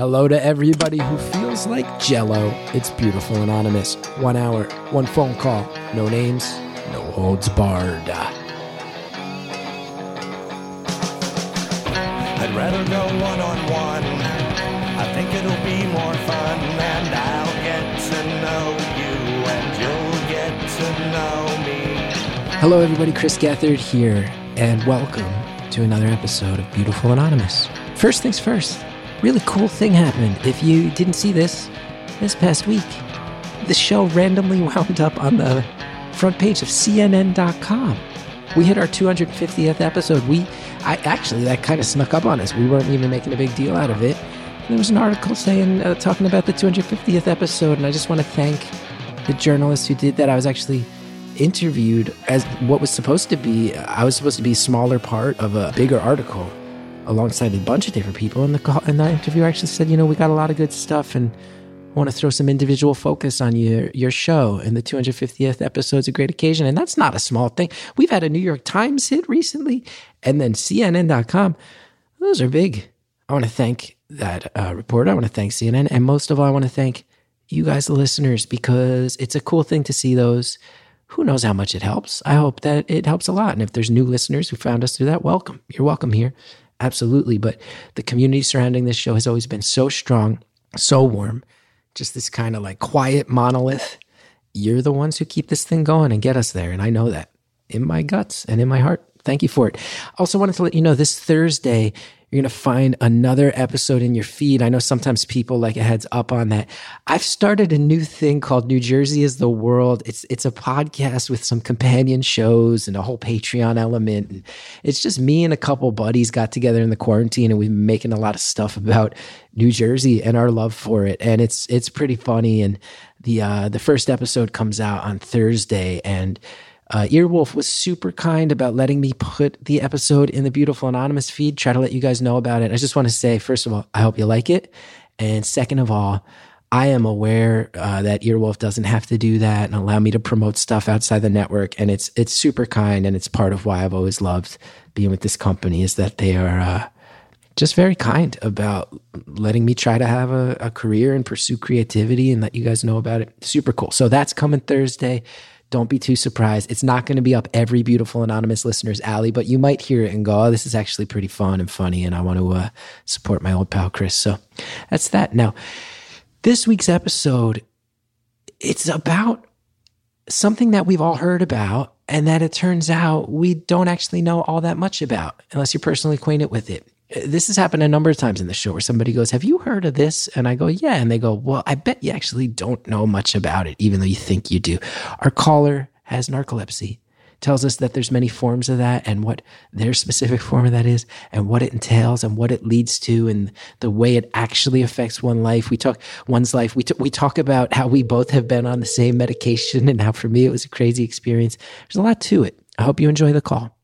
Hello to everybody who feels like jello. It's Beautiful Anonymous. One hour, one phone call, no names, no holds barred. I'd rather go one on one. I think it'll be more fun, and I'll get to know you, and you'll get to know me. Hello, everybody. Chris Gethard here, and welcome to another episode of Beautiful Anonymous. First things first, really cool thing happened. If you didn't see this this past week, the show randomly wound up on the front page of CNN.com. We hit our 250th episode. We, I actually, that kind of snuck up on us. We weren't even making a big deal out of it. There was an article saying, uh, talking about the 250th episode, and I just want to thank the journalist who did that. I was actually interviewed as what was supposed to be, I was supposed to be a smaller part of a bigger article alongside a bunch of different people. And the, call, and the interviewer actually said, you know, we got a lot of good stuff and I want to throw some individual focus on your, your show. And the 250th episode is a great occasion. And that's not a small thing. We've had a New York Times hit recently and then CNN.com. Those are big. I want to thank that uh, reporter. I want to thank CNN. And most of all, I want to thank you guys, the listeners, because it's a cool thing to see those. Who knows how much it helps? I hope that it helps a lot. And if there's new listeners who found us through that, welcome. You're welcome here. Absolutely. But the community surrounding this show has always been so strong, so warm, just this kind of like quiet monolith. You're the ones who keep this thing going and get us there. And I know that in my guts and in my heart. Thank you for it. Also, wanted to let you know this Thursday, you're going to find another episode in your feed. I know sometimes people like a heads up on that. I've started a new thing called New Jersey is the World. It's it's a podcast with some companion shows and a whole Patreon element. And it's just me and a couple buddies got together in the quarantine and we've been making a lot of stuff about New Jersey and our love for it. And it's it's pretty funny. And the uh, the first episode comes out on Thursday and uh, Earwolf was super kind about letting me put the episode in the Beautiful Anonymous feed, try to let you guys know about it. I just want to say, first of all, I hope you like it. And second of all, I am aware uh, that Earwolf doesn't have to do that and allow me to promote stuff outside the network. And it's it's super kind, and it's part of why I've always loved being with this company is that they are uh, just very kind about letting me try to have a, a career and pursue creativity and let you guys know about it. Super cool. So that's coming Thursday. Don't be too surprised. It's not going to be up every beautiful anonymous listener's alley, but you might hear it and go, oh, this is actually pretty fun and funny. And I want to uh, support my old pal, Chris. So that's that. Now, this week's episode, it's about something that we've all heard about and that it turns out we don't actually know all that much about unless you're personally acquainted with it this has happened a number of times in the show where somebody goes, Have you heard of this? And I go, Yeah. And they go, Well, I bet you actually don't know much about it, even though you think you do. Our caller has narcolepsy, tells us that there's many forms of that and what their specific form of that is and what it entails and what it leads to and the way it actually affects one life. We talk one's life. We, t- we talk about how we both have been on the same medication and how for me it was a crazy experience. There's a lot to it. I hope you enjoy the call.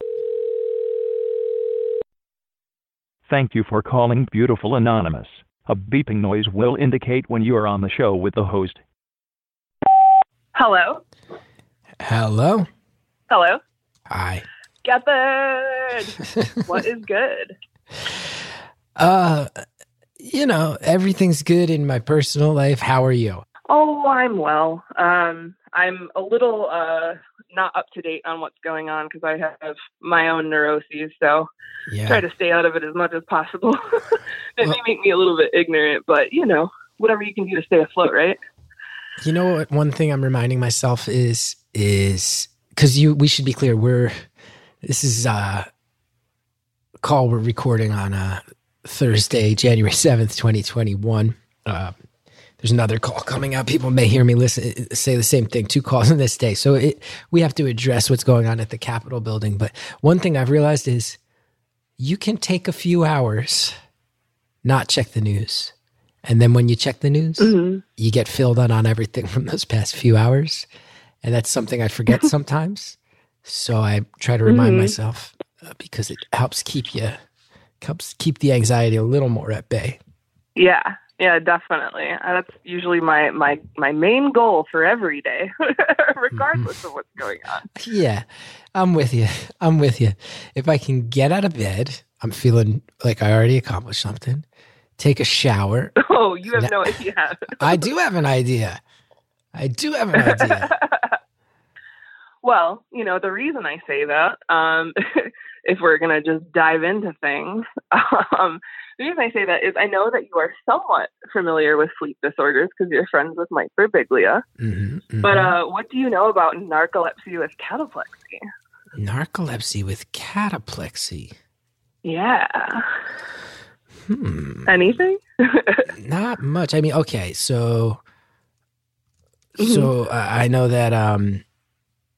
Thank you for calling Beautiful Anonymous. A beeping noise will indicate when you are on the show with the host. Hello. Hello. Hello. Hi. Gethard. what is good? Uh, you know, everything's good in my personal life. How are you? Oh, I'm well. Um, I'm a little uh not up to date on what's going on because I have my own neuroses, so Yeah. try to stay out of it as much as possible. it Well- may make me a little bit ignorant, but you know, whatever you can do to stay afloat, right? You know what? One thing I'm reminding myself is is because you. We should be clear. We're this is uh, a call we're recording on a Thursday, January seventh, twenty twenty one. There's another call coming out. People may hear me listen say the same thing. Two calls in this day, so it we have to address what's going on at the Capitol building. But one thing I've realized is you can take a few hours, not check the news, and then when you check the news, Mm-hmm. you get filled in on everything from those past few hours. And that's something I forget sometimes. So I try to remind Mhm. myself uh, because it helps keep you, helps keep the anxiety a little more at bay. Yeah, yeah, definitely. Uh, That's usually my my my main goal for every day, regardless of what's going on. Yeah, I'm with you. I'm with you. If I can get out of bed, I'm feeling like I already accomplished something. take a shower. Oh, you have No. no idea. I do have an idea. I do have an idea. well, you know, the reason I say that, um, if we're going to just dive into things, um, the reason I say that is I know that you are somewhat familiar with sleep disorders because you're friends with Mike Birbiglia. Mhm, mhm. But uh, what do you know about narcolepsy with cataplexy? narcolepsy with cataplexy. Yeah. Hmm. Anything? Not much. I mean, okay, so so uh, I know that um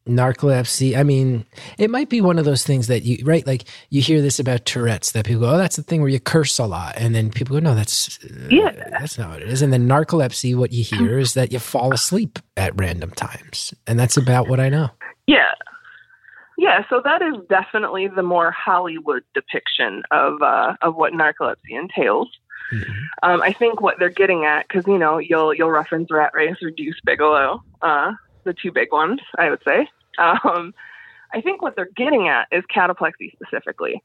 narcolepsy, I mean, it might be one of those things that you right like you hear this about Tourette's that people go, "Oh, that's the thing where you curse a lot." And then people go, "No, that's uh, Yeah. that's not what it is." And then narcolepsy what you hear is that you fall asleep at random times. And that's about what I know. Yeah. Yeah, so that is definitely the more Hollywood depiction of uh, of what narcolepsy entails. Mhm. Um, I think what they're getting at, because you know you'll you'll reference Rat Race or Deuce Bigalow, uh, the two big ones, I would say. Um, I think what they're getting at is cataplexy specifically,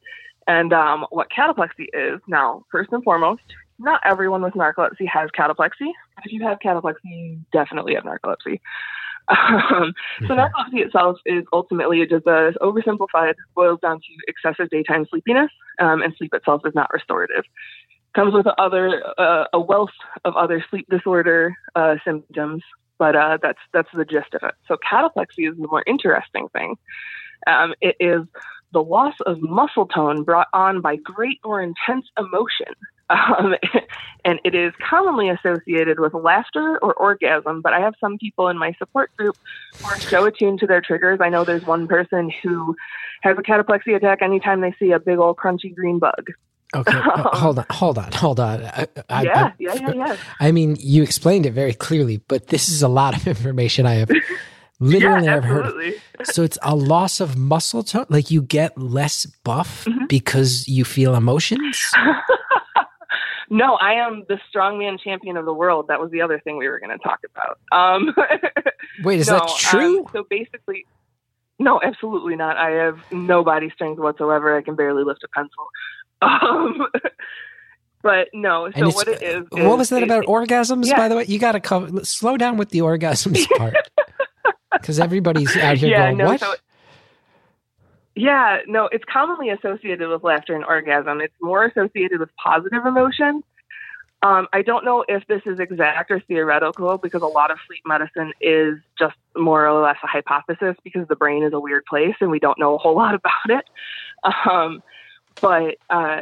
and um, what cataplexy is. Now, first and foremost, not everyone with narcolepsy has cataplexy. If you have cataplexy, you definitely have narcolepsy. Um, so narcolepsy itself is ultimately just a oversimplified, boils down to excessive daytime sleepiness, um, and sleep itself is not restorative. Comes with other uh, a wealth of other sleep disorder uh, symptoms, but uh, that's that's the gist of it. So cataplexy is the more interesting thing. Um, it is the loss of muscle tone brought on by great or intense emotion. Um, and it is commonly associated with laughter or orgasm, but I have some people in my support group who are so attuned to their triggers. I know there's one person who has a cataplexy attack anytime they see a big old crunchy green bug. Okay, uh, hold on, hold on, hold on. I, I, yeah, I, yeah, yeah, yeah. I mean, you explained it very clearly, but this is a lot of information I have literally yeah, heard. So it's a loss of muscle tone, like you get less buff Mhm. because you feel emotions. no, I am the strongman champion of the world. That was the other thing we were going to talk about. Um, Wait, is no, that true? um, so basically, no, absolutely not. I have no body strength whatsoever. I can barely lift a pencil. Um, but no, so what it is, what is was that it- about orgasms? yeah. By the way, you got to. Slow down with the orgasms part, because everybody's out here Yeah, going, no, "What?" so- Yeah, no, it's commonly associated with laughter and orgasm. It's more associated with positive emotion. Um, I don't know if this is exact or theoretical because a lot of sleep medicine is just more or less a hypothesis because the brain is a weird place and we don't know a whole lot about it. Um, but uh,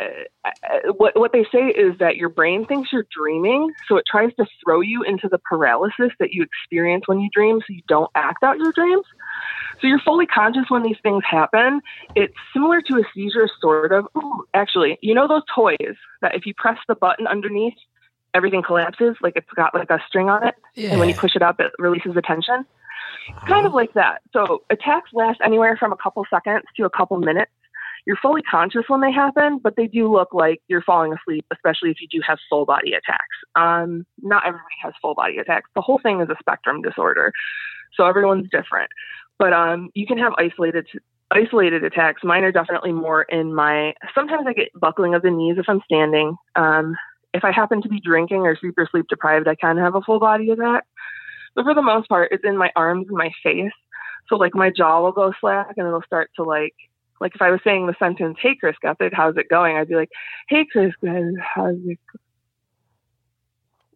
what what they say is that your brain thinks you're dreaming, so it tries to throw you into the paralysis that you experience when you dream, so you don't act out your dreams. So you're fully conscious when these things happen. It's similar to a seizure, sort of. Ooh, actually, you know those toys that if you press the button underneath, everything collapses, like it's got like a string on it, yeah. and when you push it up, it releases the tension. Kind of like that. So attacks last anywhere from a couple seconds to a couple minutes. You're fully conscious when they happen, but they do look like you're falling asleep, especially if you do have full body attacks. Um, not everybody has full body attacks. The whole thing is a spectrum disorder, so everyone's different. But um, you can have isolated isolated attacks. Mine are definitely more in my. Sometimes I get buckling of the knees if I'm standing. Um, if I happen to be drinking or super sleep deprived, I can have a full body attack. But for the most part, it's in my arms and my face. So like my jaw will go slack and it'll start to like like if I was saying the sentence, "Hey Chris Gethard, how's it going?" I'd be like, "Hey Chris Gethard, how's it?" Go-?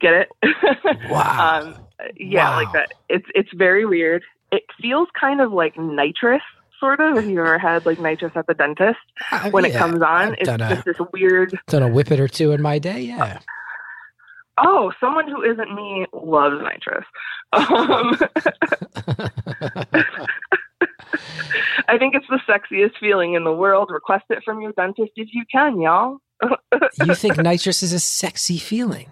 Get it? Wow. um, yeah, Wow. like that. It's it's very weird. It feels kind of like nitrous, sort of. If you ever had like nitrous at the dentist, I- when it comes on, I've it's a, just this weird. done a whippet or two in my day. Yeah. Oh, someone who isn't me loves nitrous. Um, I think it's the sexiest feeling in the world. Request it from your dentist if you can, y'all. you think nitrous is a sexy feeling?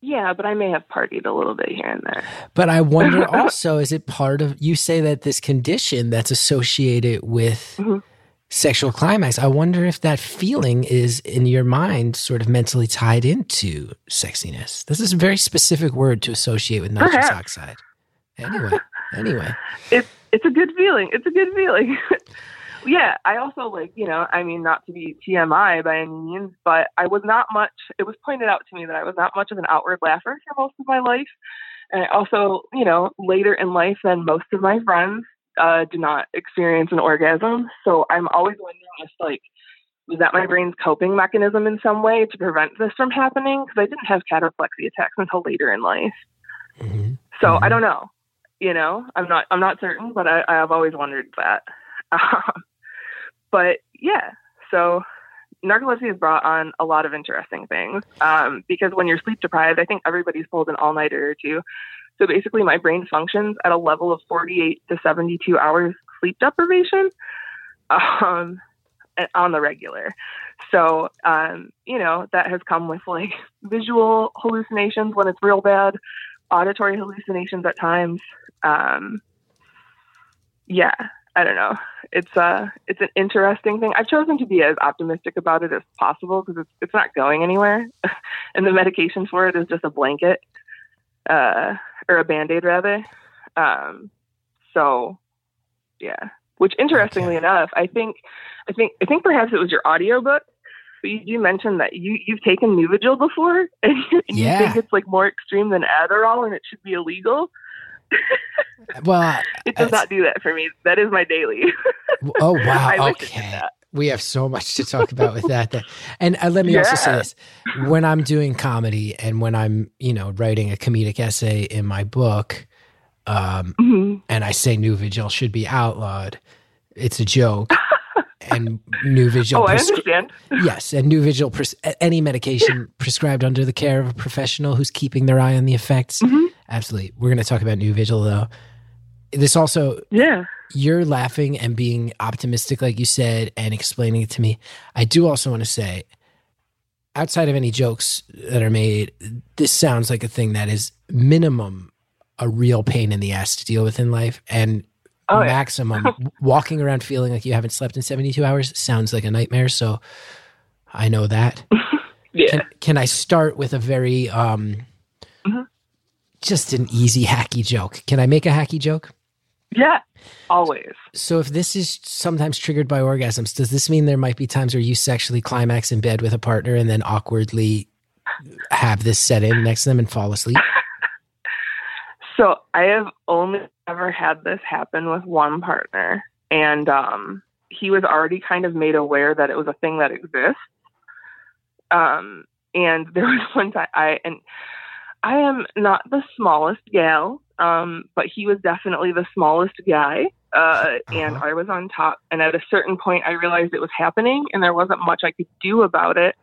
Yeah, but I may have partied a little bit here and there. But I wonder also, is it part of you say that this condition that's associated with Mhm. sexual climax? I wonder if that feeling is in your mind sort of mentally tied into sexiness. This is a very specific word to associate with nitrous oxide. Anyway, anyway. It's it's a good feeling. It's a good feeling. yeah, I also like, you know, I mean, not to be TMI by any means, but I was not much, it was pointed out to me that I was not much of an outward laugher for most of my life. And I also, you know, later in life than most of my friends uh, did not experience an orgasm. So I'm always wondering if, like, was that my brain's coping mechanism in some way to prevent this from happening? Because I didn't have cataplexy attacks until later in life. Mm-hmm. So Mhm. I don't know. You know, I'm not I'm not certain, but I, I've always wondered that. Um, but yeah, so narcolepsy has brought on a lot of interesting things. Um, because when you're sleep deprived, I think everybody's pulled an all nighter or two. So basically, my brain functions at a level of 48 to 72 hours sleep deprivation um, on the regular. So, um, you know, that has come with like visual hallucinations when it's real bad, auditory hallucinations at times. Um, yeah, I don't know. It's uh, it's an interesting thing. I've chosen to be as optimistic about it as possible because it's it's not going anywhere, and the medication for it is just a blanket, uh, or a band aid rather. Um, so, yeah. Which interestingly Okay. enough, I think, I think, I think perhaps it was your audiobook. You, you mentioned that you you've taken Nuvigil before, and, you- and Yeah. you think it's like more extreme than Adderall, and it should be illegal. Well, It does not do that for me. That is my daily. oh wow. I wish it did okay. We have so much to talk about with that. that- And uh, let me also say this: when I'm doing comedy and when I'm, you know, writing a comedic essay in my book, um, Mhm. and I say Nuvigil should be outlawed, it's a joke. And Nuvigil, Oh, I prescri- understand. yes, and Nuvigil, pres- any medication prescribed under the care of a professional who's keeping their eye on the effects. Mhm. Absolutely, we're going to talk about Nuvigil though. This also Yeah. you're laughing and being optimistic, like you said, and explaining it to me. I do also want to say, outside of any jokes that are made, this sounds like a thing that is minimum a real pain in the ass to deal with in life, and Oh, yeah. maximum walking around feeling like you haven't slept in 72 hours sounds like a nightmare. So I know that. Yeah. Can, can I start with a very, um, Mhm. just an easy hacky joke? Can I make a hacky joke? Yeah. Always. So if this is sometimes triggered by orgasms, does this mean there might be times where you sexually climax in bed with a partner and then awkwardly have this set in next to them and fall asleep? So I have only ever had this happen with one partner, and um, he was already kind of made aware that it was a thing that exists. Um, and there was one time I and I am not the smallest gal, um, but he was definitely the smallest guy. Uh, and Uh-huh. I was on top, and at a certain point, I realized it was happening, and there wasn't much I could do about it.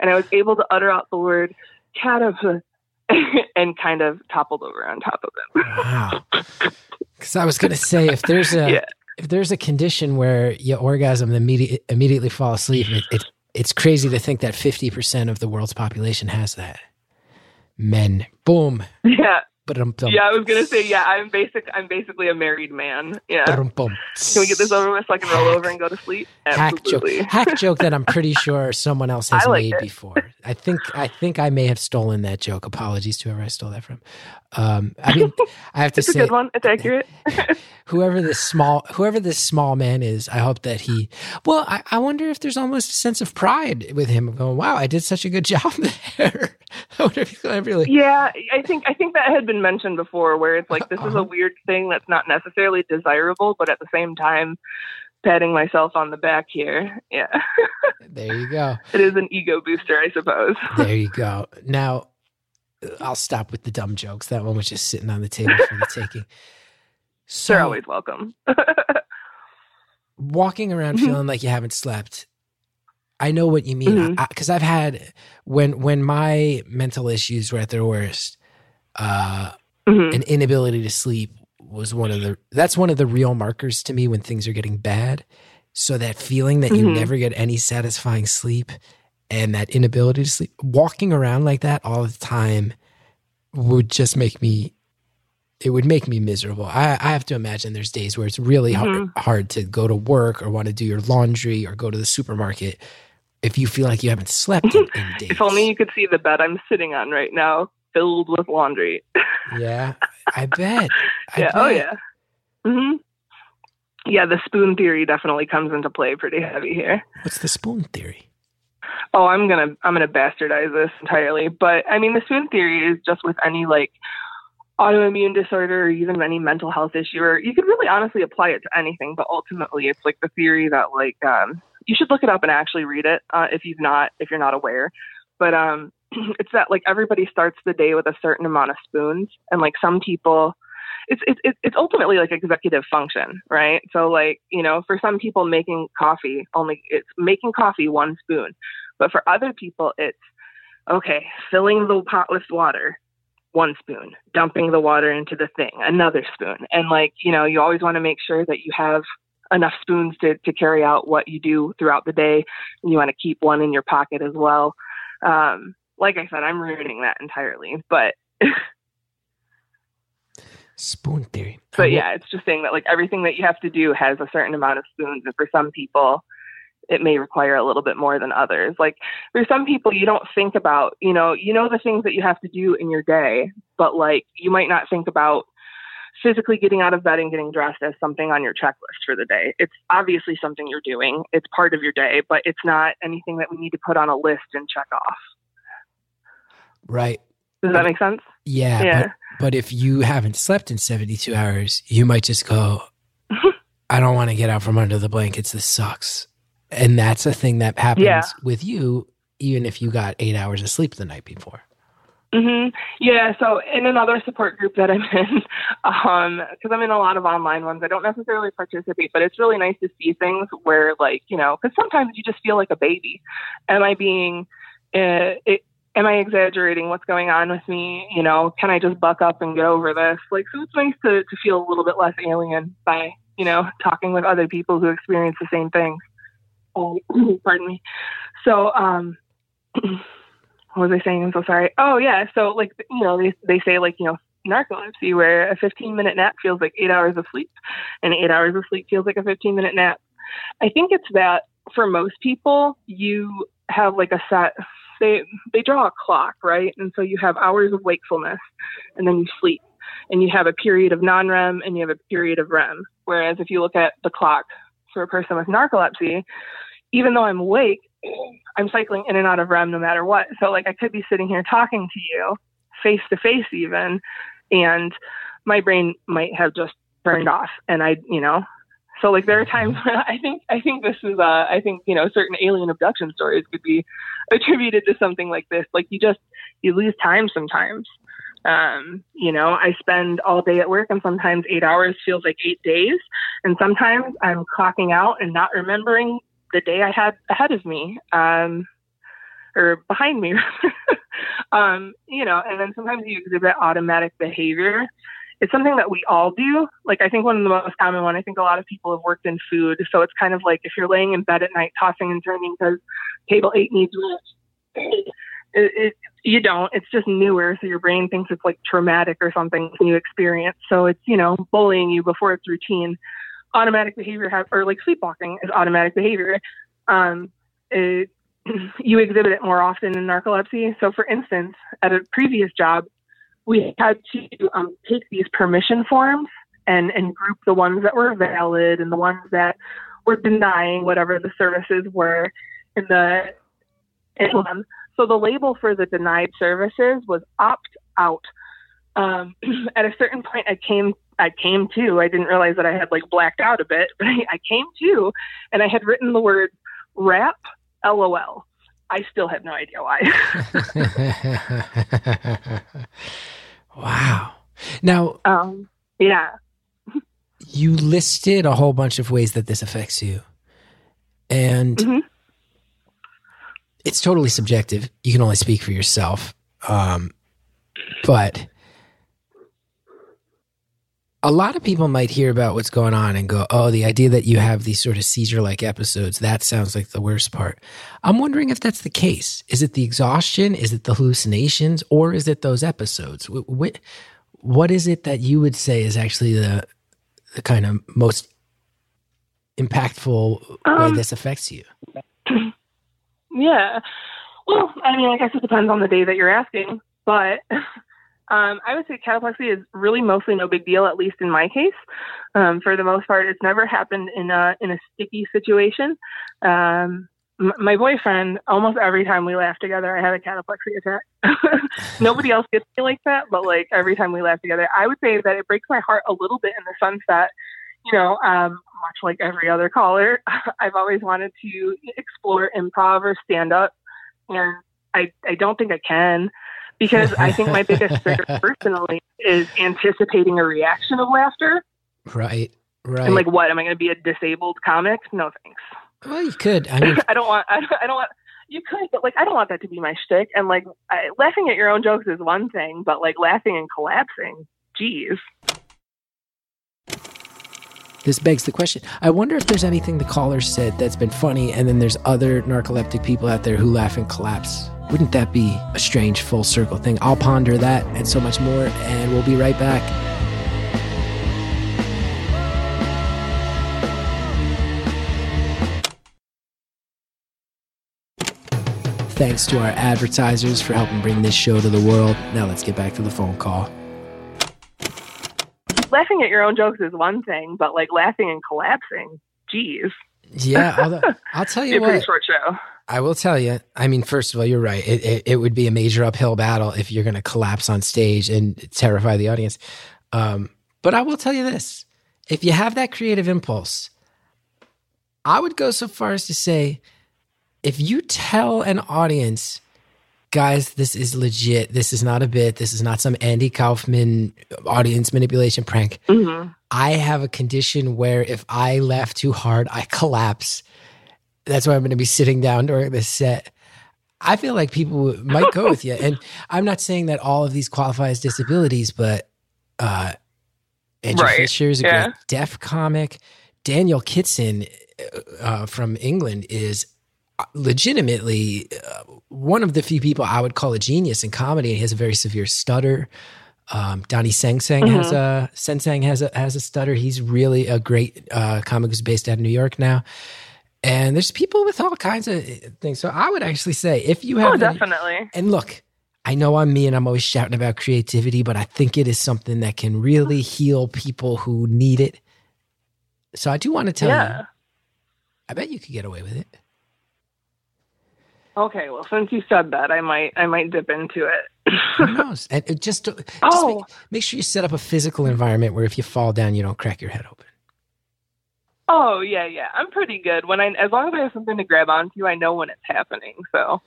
And I was able to utter out the word "catapult" and kind of toppled over on top of him. Wow. Because I was going to say if there's a Yeah. if there's a condition where you orgasm and immediately immediately fall asleep, it, it it's crazy to think that fifty percent of the world's population has that. Men, boom, Yeah. Yeah. I was gonna say, yeah. I'm basic. I'm basically a married man. Yeah. Can we get this over with so I can roll over and go to sleep? hack joke Absolutely. hack joke that i'm pretty sure someone else has like made it. before i think i think i may have stolen that joke apologies to whoever i stole that from um i mean i have to It's a good one. It's accurate. whoever this small whoever this small man is i hope that he well I, I wonder if there's almost a sense of pride with him of going wow i did such a good job there i wonder if he's gonna really Yeah, I think I think that had been mentioned before, where it's like this is Uh-huh. a weird thing that's not necessarily desirable, but at the same time, patting myself on the back here. Yeah, there you go it is an ego booster, I suppose. there you go now i'll stop with the dumb jokes that one was just sitting on the table for the taking so They're always welcome. walking around Mhm. feeling like you haven't slept i know what you mean because i've had when when my mental issues were at their worst uh Mhm. an inability to sleep was one of the that's one of the real markers to me when things are getting bad so that feeling that you Mhm. never get any satisfying sleep and that inability to sleep walking around like that all the time would just make me it would make me miserable i, I have to imagine there's days where it's really hard, Mhm. hard to go to work or want to do your laundry or go to the supermarket if you feel like you haven't slept in, in days if only you could see the bed I'm sitting on right now, filled with laundry. yeah i bet I yeah. Oh yeah. hmm Yeah, the spoon theory definitely comes into play pretty heavy here. What's the spoon theory? Oh, I'm gonna I'm gonna bastardize this entirely, but I mean the spoon theory is just with any like autoimmune disorder or even any mental health issue, or you could really honestly apply it to anything. But ultimately, it's like the theory that like um, you should look it up and actually read it uh, if you've not if you're not aware. But um, it's that like everybody starts the day with a certain amount of spoons, and like some people it's it's it's ultimately like executive function, right? So like you know, for some people, making coffee only it's making coffee one spoon, but for other people, it's okay filling the pot with water one spoon, dumping the water into the thing another spoon, and like you know, you always want to make sure that you have enough spoons to to carry out what you do throughout the day. And you want to keep one in your pocket as well. Um, like I said, I'm ruining that entirely, but Spoon theory. but yeah, it's just saying that like everything that you have to do has a certain amount of spoons, and for some people, it may require a little bit more than others. Like for some people, you don't think about, you know, you know the things that you have to do in your day, but like you might not think about physically getting out of bed and getting dressed as something on your checklist for the day. It's obviously something you're doing. It's part of your day, but it's not anything that we need to put on a list and check off. Right. Does that make sense? Yeah. Yeah. But, but if you haven't slept in 72 hours, you might just go, I don't want to get out from under the blankets. This sucks. And that's a thing that happens Yeah. with you, even if you got eight hours of sleep the night before. hmm Yeah. So in another support group that I'm in, um, because I'm in a lot of online ones, I don't necessarily participate, but it's really nice to see things where, like, you know, because sometimes you just feel like a baby. Am I being, uh, it, am I exaggerating what's going on with me? You know, can I just buck up and get over this? Like, so it's nice to to feel a little bit less alien by, you know, talking with other people who experience the same things. Oh, pardon me. So, um. what was I saying? I'm so sorry. Oh yeah, so like you know they they say like you know narcolepsy where a 15 minute nap feels like eight hours of sleep, and eight hours of sleep feels like a 15 minute nap. I think it's that for most people you have like a set they they draw a clock right, and so you have hours of wakefulness, and then you sleep, and you have a period of non REM and you have a period of REM. Whereas if you look at the clock for a person with narcolepsy, even though I'm awake, I'm cycling in and out of REM no matter what. So like I could be sitting here talking to you face to face even and my brain might have just turned off and I, you know, so like there are times when I think I think this is uh I think, you know, certain alien abduction stories could be attributed to something like this. Like you just you lose time sometimes. Um, you know, I spend all day at work and sometimes 8 hours feels like 8 days and sometimes I'm clocking out and not remembering the day I had ahead of me, um, or behind me. um, you know, and then sometimes you exhibit automatic behavior. It's something that we all do. Like I think one of the most common one. I think a lot of people have worked in food, so it's kind of like if you're laying in bed at night, tossing and turning because table eight needs rest. It, it, you don't. It's just newer, so your brain thinks it's like traumatic or something new experience. So it's you know bullying you before it's routine automatic behavior have, or like sleepwalking is automatic behavior. Um, it, you exhibit it more often in narcolepsy. So, for instance, at a previous job, we had to um, take these permission forms and, and group the ones that were valid and the ones that were denying whatever the services were in the in. So the label for the denied services was opt out. Um, at a certain point, I came I came to. I didn't realize that I had like blacked out a bit, but I, I came to, and I had written the word "rap," LOL. I still have no idea why. wow. Now, um, yeah. you listed a whole bunch of ways that this affects you. And Mhm. it's totally subjective. You can only speak for yourself. Um, but a lot of people might hear about what's going on and go, oh, the idea that you have these sort of seizure like episodes, that sounds like the worst part. I'm wondering if that's the case. Is it the exhaustion? Is it the hallucinations? Or is it those episodes? Wh- wh- what is it that you would say is actually the, the kind of most impactful way Um, this affects you? Yeah. Well, I mean, I guess it depends on the day that you're asking, but Um, I would say cataplexy is really mostly no big deal, at least in my case. Um, for the most part, it's never happened in a in a sticky situation. Um, m- my boyfriend, almost every time we laugh together, I have a cataplexy attack. Nobody else gets me like that, but like every time we laugh together, I would say that it breaks my heart a little bit in the sense that, you know, um, much like every other caller, I've always wanted to explore improv or stand up, and I I don't think I can because I think my biggest fear personally is anticipating a reaction of laughter. Right. Right. And like, what am I going to be a disabled comic? No thanks. well, you could. I mean, I don't want. I don't, I don't want. You could, but like, I don't want that to be my shtick. And like, I, laughing at your own jokes is one thing, but like laughing and collapsing, geez. this begs the question. I wonder if there's anything the caller said that's been funny, and then there's other narcoleptic people out there who laugh and collapse. Wouldn't that be a strange full circle thing? I'll ponder that and so much more, and we'll be right back. Thanks to our advertisers for helping bring this show to the world. Now let's get back to the phone call. Laughing at your own jokes is one thing, but like laughing and collapsing, geez. Yeah, although, I'll tell you a pretty short show. I will tell you. I mean, first of all, you're right. It, it, it would be a major uphill battle if you're going to collapse on stage and terrify the audience. Um, but I will tell you this: if you have that creative impulse, I would go so far as to say, if you tell an audience, guys, this is legit. This is not a bit. This is not some Andy Kaufman audience manipulation prank. hmm I have a condition where if I laugh too hard, I collapse. That's why I'm going to be sitting down during this set. I feel like people might go with you. And I'm not saying that all of these qualify as disabilities, but uh, Andrew Right. Fisher is a Yeah. great deaf comic. Daniel Kitson uh, from England is legitimately uh, one of the few people I would call a genius in comedy. He has a very severe stutter. Um, Donnie Seng Seng has a Sen Seng has a has a stutter. He's really a great uh, comic who's based out of New York now. And there's people with all kinds of eh, things. So I would actually say if you have Oh, any- definitely. and look, I know I'm me and I'm always shouting about creativity, but I think it is something that can really heal people who need it. So I do want to tell Yeah. you, I bet you could get away with it. Okay, well, since you said that, I might, I might dip into it. Who knows? And it just, just Oh. make, make sure you set up a physical environment where if you fall down, you don't crack your head open. Oh yeah, yeah, I'm pretty good. When I, as long as I have something to grab onto, I know when it's happening. So,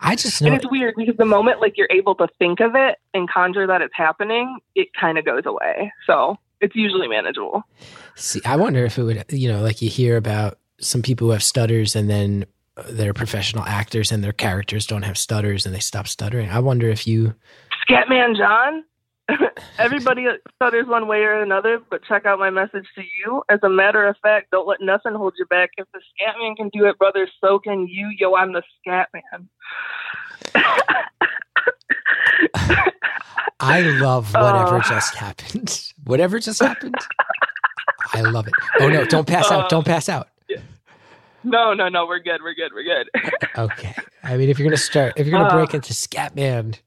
I just and know. it's weird because the moment like you're able to think of it and conjure that it's happening, it kind of goes away. So it's usually manageable. See, I wonder if it would, you know, like you hear about some people who have stutters and then uh, they're professional actors and their characters don't have stutters and they stop stuttering. I wonder if you, Scatman John. Everybody stutters one way or another, but check out my message to you. As a matter of fact, don't let nothing hold you back. If the Scatman can do it, brother, so can you. Yo, I'm the Scatman. I love whatever Oh. just happened. whatever just happened. I love it. Oh no, don't pass out. Uh. Don't pass out. no, no, no, we're good. We're good. We're good. Okay. I mean, if you're going to start, if you're going to Uh. break into Scatman,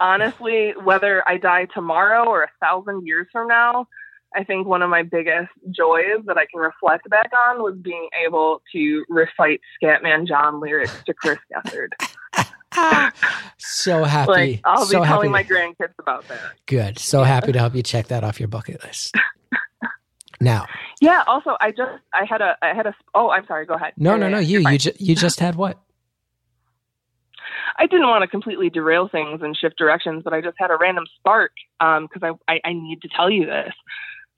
Honestly, whether I die tomorrow or a thousand years from now, I think one of my biggest joys that I can reflect back on was being able to recite Scatman John lyrics to Chris Gethard. so happy. Like, I'll be happy. telling my grandkids about that. Good. So happy to help you check that off your bucket list. Now, Yeah. Also, I just I had a I had a oh I'm sorry. Go ahead. no, no, no. You, you, ju- you just had what? I didn't want to completely derail things and shift directions, but I just had a random spark because I, I I need to tell you this.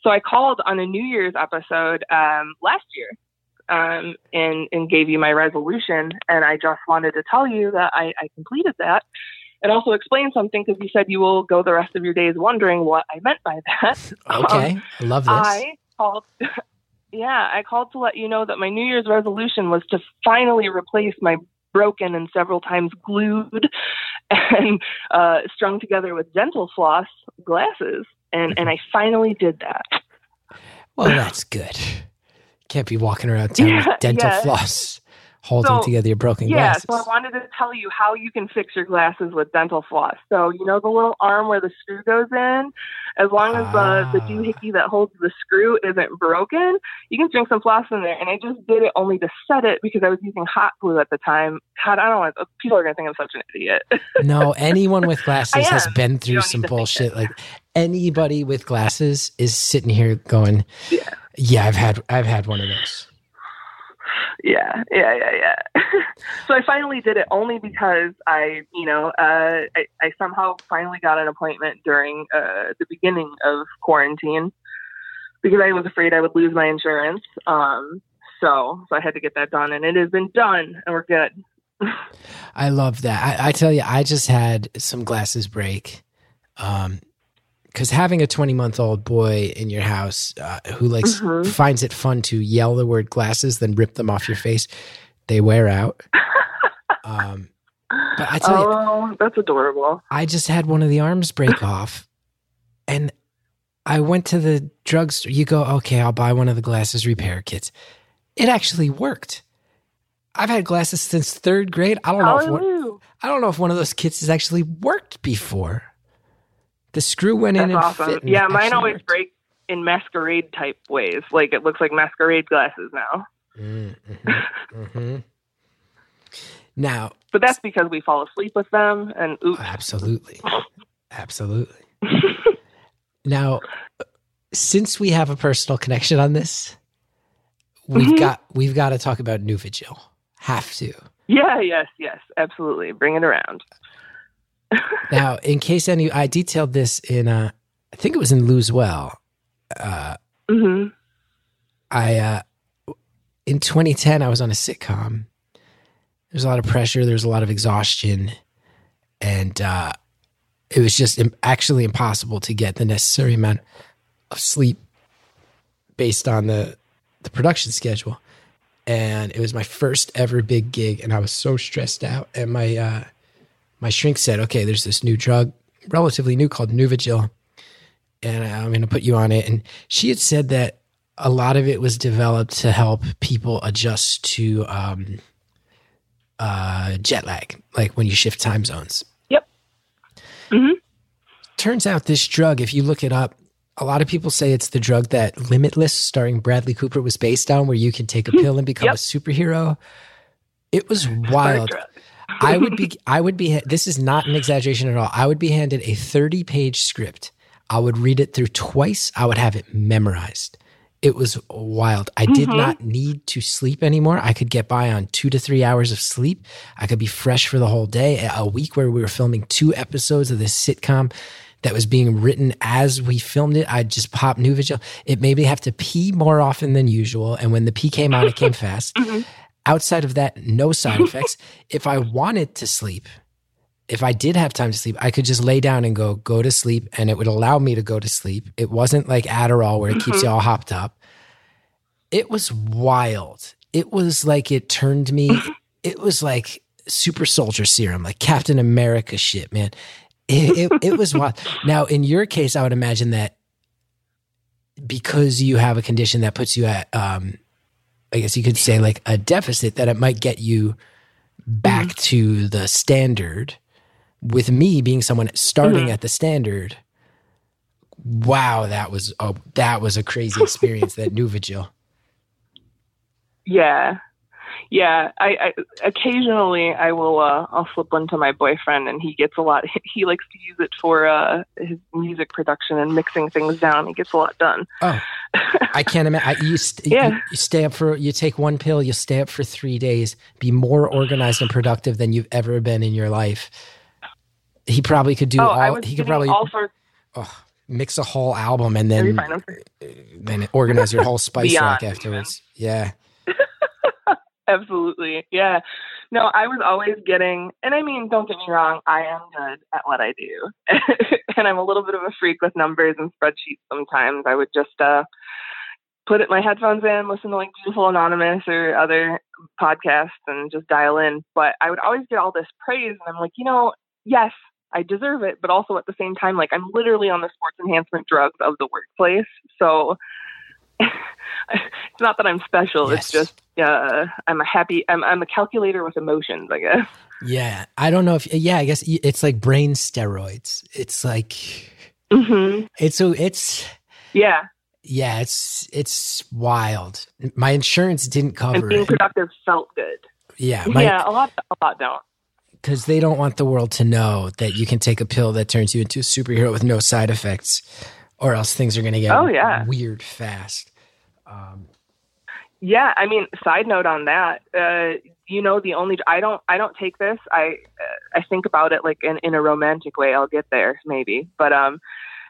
So I called on a New Year's episode um, last year um, and and gave you my resolution, and I just wanted to tell you that I, I completed that. And also explain something because you said you will go the rest of your days wondering what I meant by that. Okay. I love this. I called. Yeah, I called to let you know that my New Year's resolution was to finally replace my broken and several times glued and uh, strung together with dental floss glasses, and and I finally did that. well, that's good. Can't be walking around town Yeah, with dental yeah. floss holding So, together your broken Yeah, glasses. so I wanted to tell you how you can fix your glasses with dental floss. So you know the little arm where the screw goes in. As long as the the Ah. doohickey that holds the screw isn't broken, you can drink some floss in there. And I just did it only to set it because I was using hot glue at the time. God, I don't want. People are gonna think I'm such an idiot. no, anyone with glasses has been through some to bullshit. Like anybody with glasses is sitting here going, Yeah. "Yeah, I've had I've had one of those." Yeah, yeah, yeah, yeah. so I finally did it only because I, you know, uh, I, I somehow finally got an appointment during uh, the beginning of quarantine because I was afraid I would lose my insurance. Um, so, so I had to get that done, and it has been done, and we're good. I love that. I, I tell you, I just had some glasses break. Um, because having a 20 month old boy in your house uh, who likes Mhm. finds it fun to yell the word glasses, then rip them off your face, they wear out. um, but I tell you, Oh, that's adorable. I just had one of the arms break off, and I went to the drugstore. You go, okay, I'll buy one of the glasses repair kits. It actually worked. I've had glasses since third grade. I don't know if one, I don't know if one of those kits has actually worked before. The screw went in That's and awesome. Yeah, mine always worked. break in masquerade type ways. Like it looks like masquerade glasses now. Mm, mhm, mhm. Now, But that's because we fall asleep with them and oops. absolutely, absolutely. Now, since we have a personal connection on this, we've Mhm. got we've got to talk about Nuvigil. Have to. Yeah, yes, yes, absolutely. Bring it around. Now, in case any, I detailed this in, uh, I think it was in Lose Well. Uh, hmm I, uh, in 2010, I was on a sitcom. There's a lot of pressure. There's a lot of exhaustion, and uh, it was just im- actually impossible to get the necessary amount of sleep based on the the production schedule. And it was my first ever big gig, and I was so stressed out. And my uh, my shrink said, "Okay, there's this new drug, relatively new, called Nuvigil, and I'm going to put you on it." And she had said that a lot of it was developed to help people adjust to um, uh, jet lag, like when you shift time zones. Yep. Mhm. Turns out this drug, if you look it up, a lot of people say it's the drug that Limitless, starring Bradley Cooper, was based on, where you can take a pill and become Yep. a superhero. It was wild. I would be, I would be, this is not an exaggeration at all. I would be handed a 30 page script. I would read it through twice. I would have it memorized. It was wild. I did Mhm. not need to sleep anymore. I could get by on two to three hours of sleep. I could be fresh for the whole day. A week where we were filming two episodes of this sitcom that was being written as we filmed it, I'd just pop Nuvigil. It made me have to pee more often than usual. And when the pee came on, it came fast. Mhm. Outside of that, no side effects. if I wanted to sleep, if I did have time to sleep, I could just lay down and go, go to sleep, and it would allow me to go to sleep. It wasn't like Adderall where it keeps you all hopped up. It was wild. It was like it turned me, it was like super soldier serum, like Captain America shit, man. It, it, it was wild. Now, in your case, I would imagine that because you have a condition that puts you at, um, I guess you could say like a deficit, that it might get you back to the standard. With me being someone starting Mhm. at the standard, wow, that was a that was a crazy experience. that Nuvigil. Yeah. Yeah, I, I occasionally I will uh I'll slip one to my boyfriend and he gets a lot he likes to use it for uh his music production and mixing things down. He gets a lot done. Oh, I can't imagine. You, st- Yeah. you, you stay up for you take one pill, you stay up for three days, be more organized and productive than you've ever been in your life. He probably could do oh, all. I was He could probably all sorts oh, mix a whole album and then fine, I'm sorry. then organize your whole spice rack afterwards. Yeah. Absolutely. Yeah. No, I was always getting, and I mean, don't get me wrong, I am good at what I do. and I'm a little bit of a freak with numbers and spreadsheets sometimes. I would just uh, put it, my headphones in, listen to like Beautiful Anonymous or other podcasts and just dial in. But I would always get all this praise, and I'm like, you know, yes, I deserve it. But also at the same time, like, I'm literally on the sports enhancement drugs of the workplace. So it's not that I'm special. It's just uh, I'm a happy. I'm I'm a calculator with emotions. I guess. Yeah, I don't know if yeah, I guess it's like brain steroids. It's like hmm it's so it's Yeah, yeah, it's it's wild. My insurance didn't cover and being it. productive felt good. Yeah, my, yeah, a lot. A lot don't. because they don't want the world to know that you can take a pill that turns you into a superhero with no side effects, or else things are going to get Oh, yeah. weird fast. Um, Yeah, I mean, side note on that, uh, you know, the only I don't I don't take this. I uh, I think about it like in in a romantic way. I'll get there maybe, but um,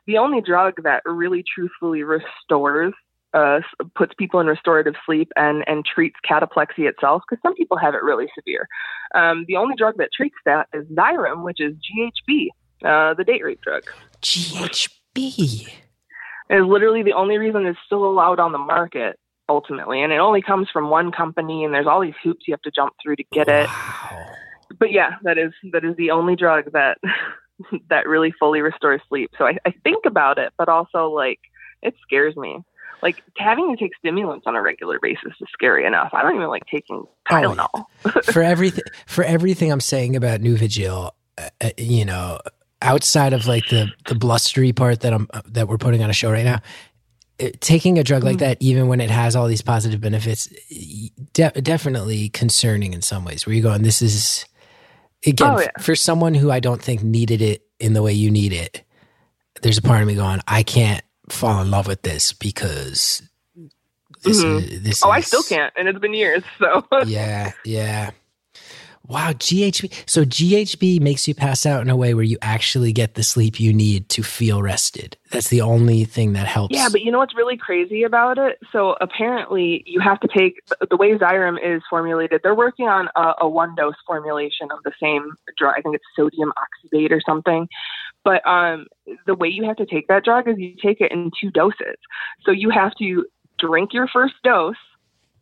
the only drug that really truthfully restores. Uh, puts people in restorative sleep and and treats cataplexy itself because some people have it really severe. Um, the only drug that treats that is Xyrem, which is GHB, uh, the date rape drug. GHB. It is literally the only reason it's still allowed on the market ultimately, and it only comes from one company, and there's all these hoops you have to jump through to get it. Wow. But yeah, that is that is the only drug that that really fully restores sleep. So I, I think about it, but also like it scares me. Like having to take stimulants on a regular basis is scary enough. I don't even like taking Tylenol. for everything for everything I'm saying about Nuvigil, uh, uh, you know, outside of like the the blustery part that I'm that we're putting on a show right now, uh, taking a drug like Mm-hmm. that, even when it has all these positive benefits, de- definitely concerning in some ways. Where you're going, this is again Oh, yeah. for someone who I don't think needed it in the way you need it. There's a part of me going, I can't fall in love with this because this Mhm. is this. Oh, I still can't, and it's been years. So yeah, yeah. Wow, GHB. So GHB makes you pass out in a way where you actually get the sleep you need to feel rested. That's the only thing that helps. Yeah, but you know what's really crazy about it? So apparently, you have to take the way Xyrem is formulated. They're working on a, a one dose formulation of the same drug. I think it's sodium oxybate or something. But um, the way you have to take that drug is you take it in two doses. So you have to drink your first dose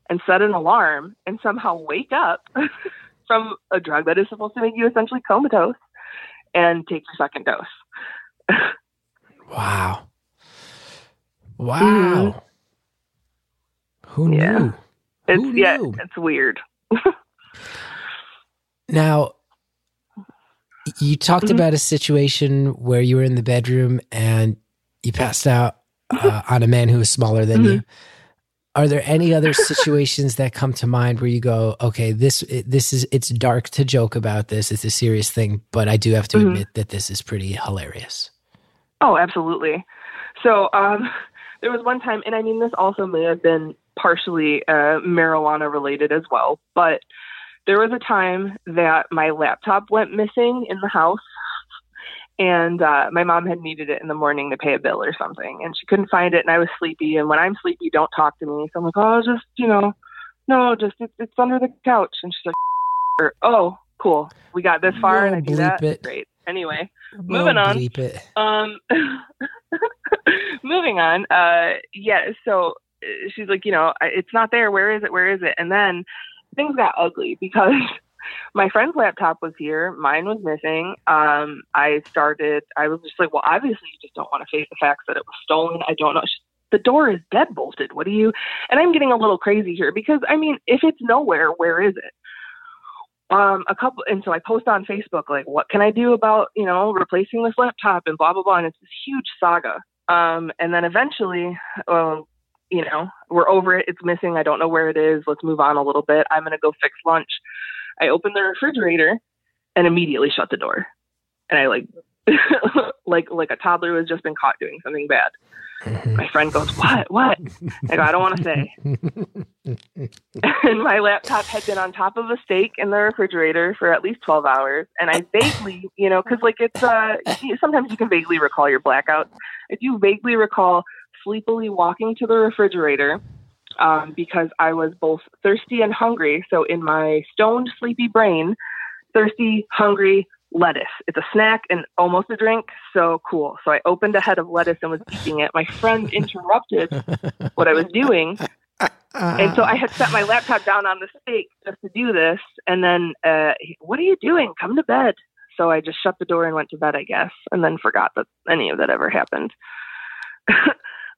and set an alarm and somehow wake up from a drug that is supposed to make you essentially comatose and take your second dose. wow. Wow. Mhm. Who Yeah. knew? It's Who yeah, knew? it's weird. Now, you talked Mhm. about a situation where you were in the bedroom and you passed out uh, on a man who was smaller than Mm-hmm. you. Are there any other situations that come to mind where you go, okay, this this is it's dark to joke about this, it's a serious thing, but I do have to Mhm. admit that this is pretty hilarious. Oh, absolutely. So um, there was one time, and I mean, this also may have been partially uh, marijuana related as well, but there was a time that my laptop went missing in the house. And uh, my mom had needed it in the morning to pay a bill or something, and she couldn't find it. And I was sleepy. And when I'm sleepy, don't talk to me. So I'm like, oh, just you know, no, just it's, it's under the couch. And she's like, or, oh, cool, we got this far, and I We'll do that. it. Great. Anyway, We'll Moving on. it. um, moving on. Uh, yeah. So uh, she's like, you know, it's not there. Where is it? Where is it? And then things got ugly because my friend's laptop was here. Mine was missing. Um, I started. I was just like, well, obviously you just don't want to face the facts that it was stolen. I don't know. She- The door is dead bolted. What do you? And I'm getting a little crazy here because I mean, if it's nowhere, where is it? um, a couple, and so I post on Facebook like, what can I do about you know replacing this laptop and blah blah blah, and it's this huge saga. Um, and then eventually, well, you know, we're over it. It's missing. I don't know where it is. Let's move on a little bit. I'm gonna go fix lunch. I open the refrigerator and immediately shut the door, and I like. like like a toddler who has just been caught doing something bad. Mhm. My friend goes, "What? What?" I go, "I don't want to say." and my laptop had been on top of a steak in the refrigerator for at least 12 hours and i vaguely you know because like it's uh sometimes you can vaguely recall your blackouts if you vaguely recall sleepily walking to the refrigerator um, because i was both thirsty and hungry so in my stoned sleepy brain thirsty hungry lettuce it's a snack and almost a drink so cool so i opened a head of lettuce and was eating it my friend interrupted what i was doing and so I had set my laptop down on the steak just to do this. And then, uh, what are you doing? Come to bed. So I just shut the door and went to bed, I guess, and then forgot that any of that ever happened.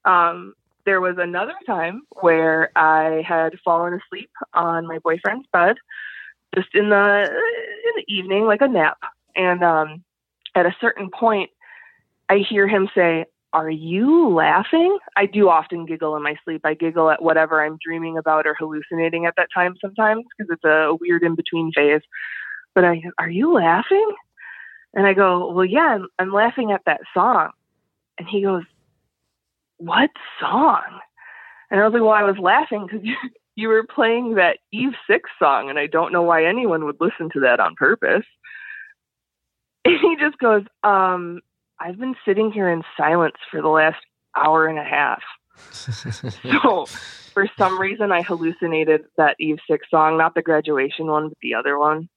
um, there was another time where I had fallen asleep on my boyfriend's bed, just in the in the evening, like a nap. And um, at a certain point, I hear him say, "Are you laughing?" I do often giggle in my sleep. I giggle at whatever I'm dreaming about or hallucinating at that time sometimes because it's a weird in between phase. But I, are you laughing? And I go, well, yeah, I'm, I'm laughing at that song. And he goes, what song? And I was like, well, I was laughing because you, you were playing that Eve Six song, and I don't know why anyone would listen to that on purpose. And he just goes, um, I've been sitting here in silence for the last hour and a half. so for some reason, I hallucinated that Eve Six song, not the graduation one, but the other one.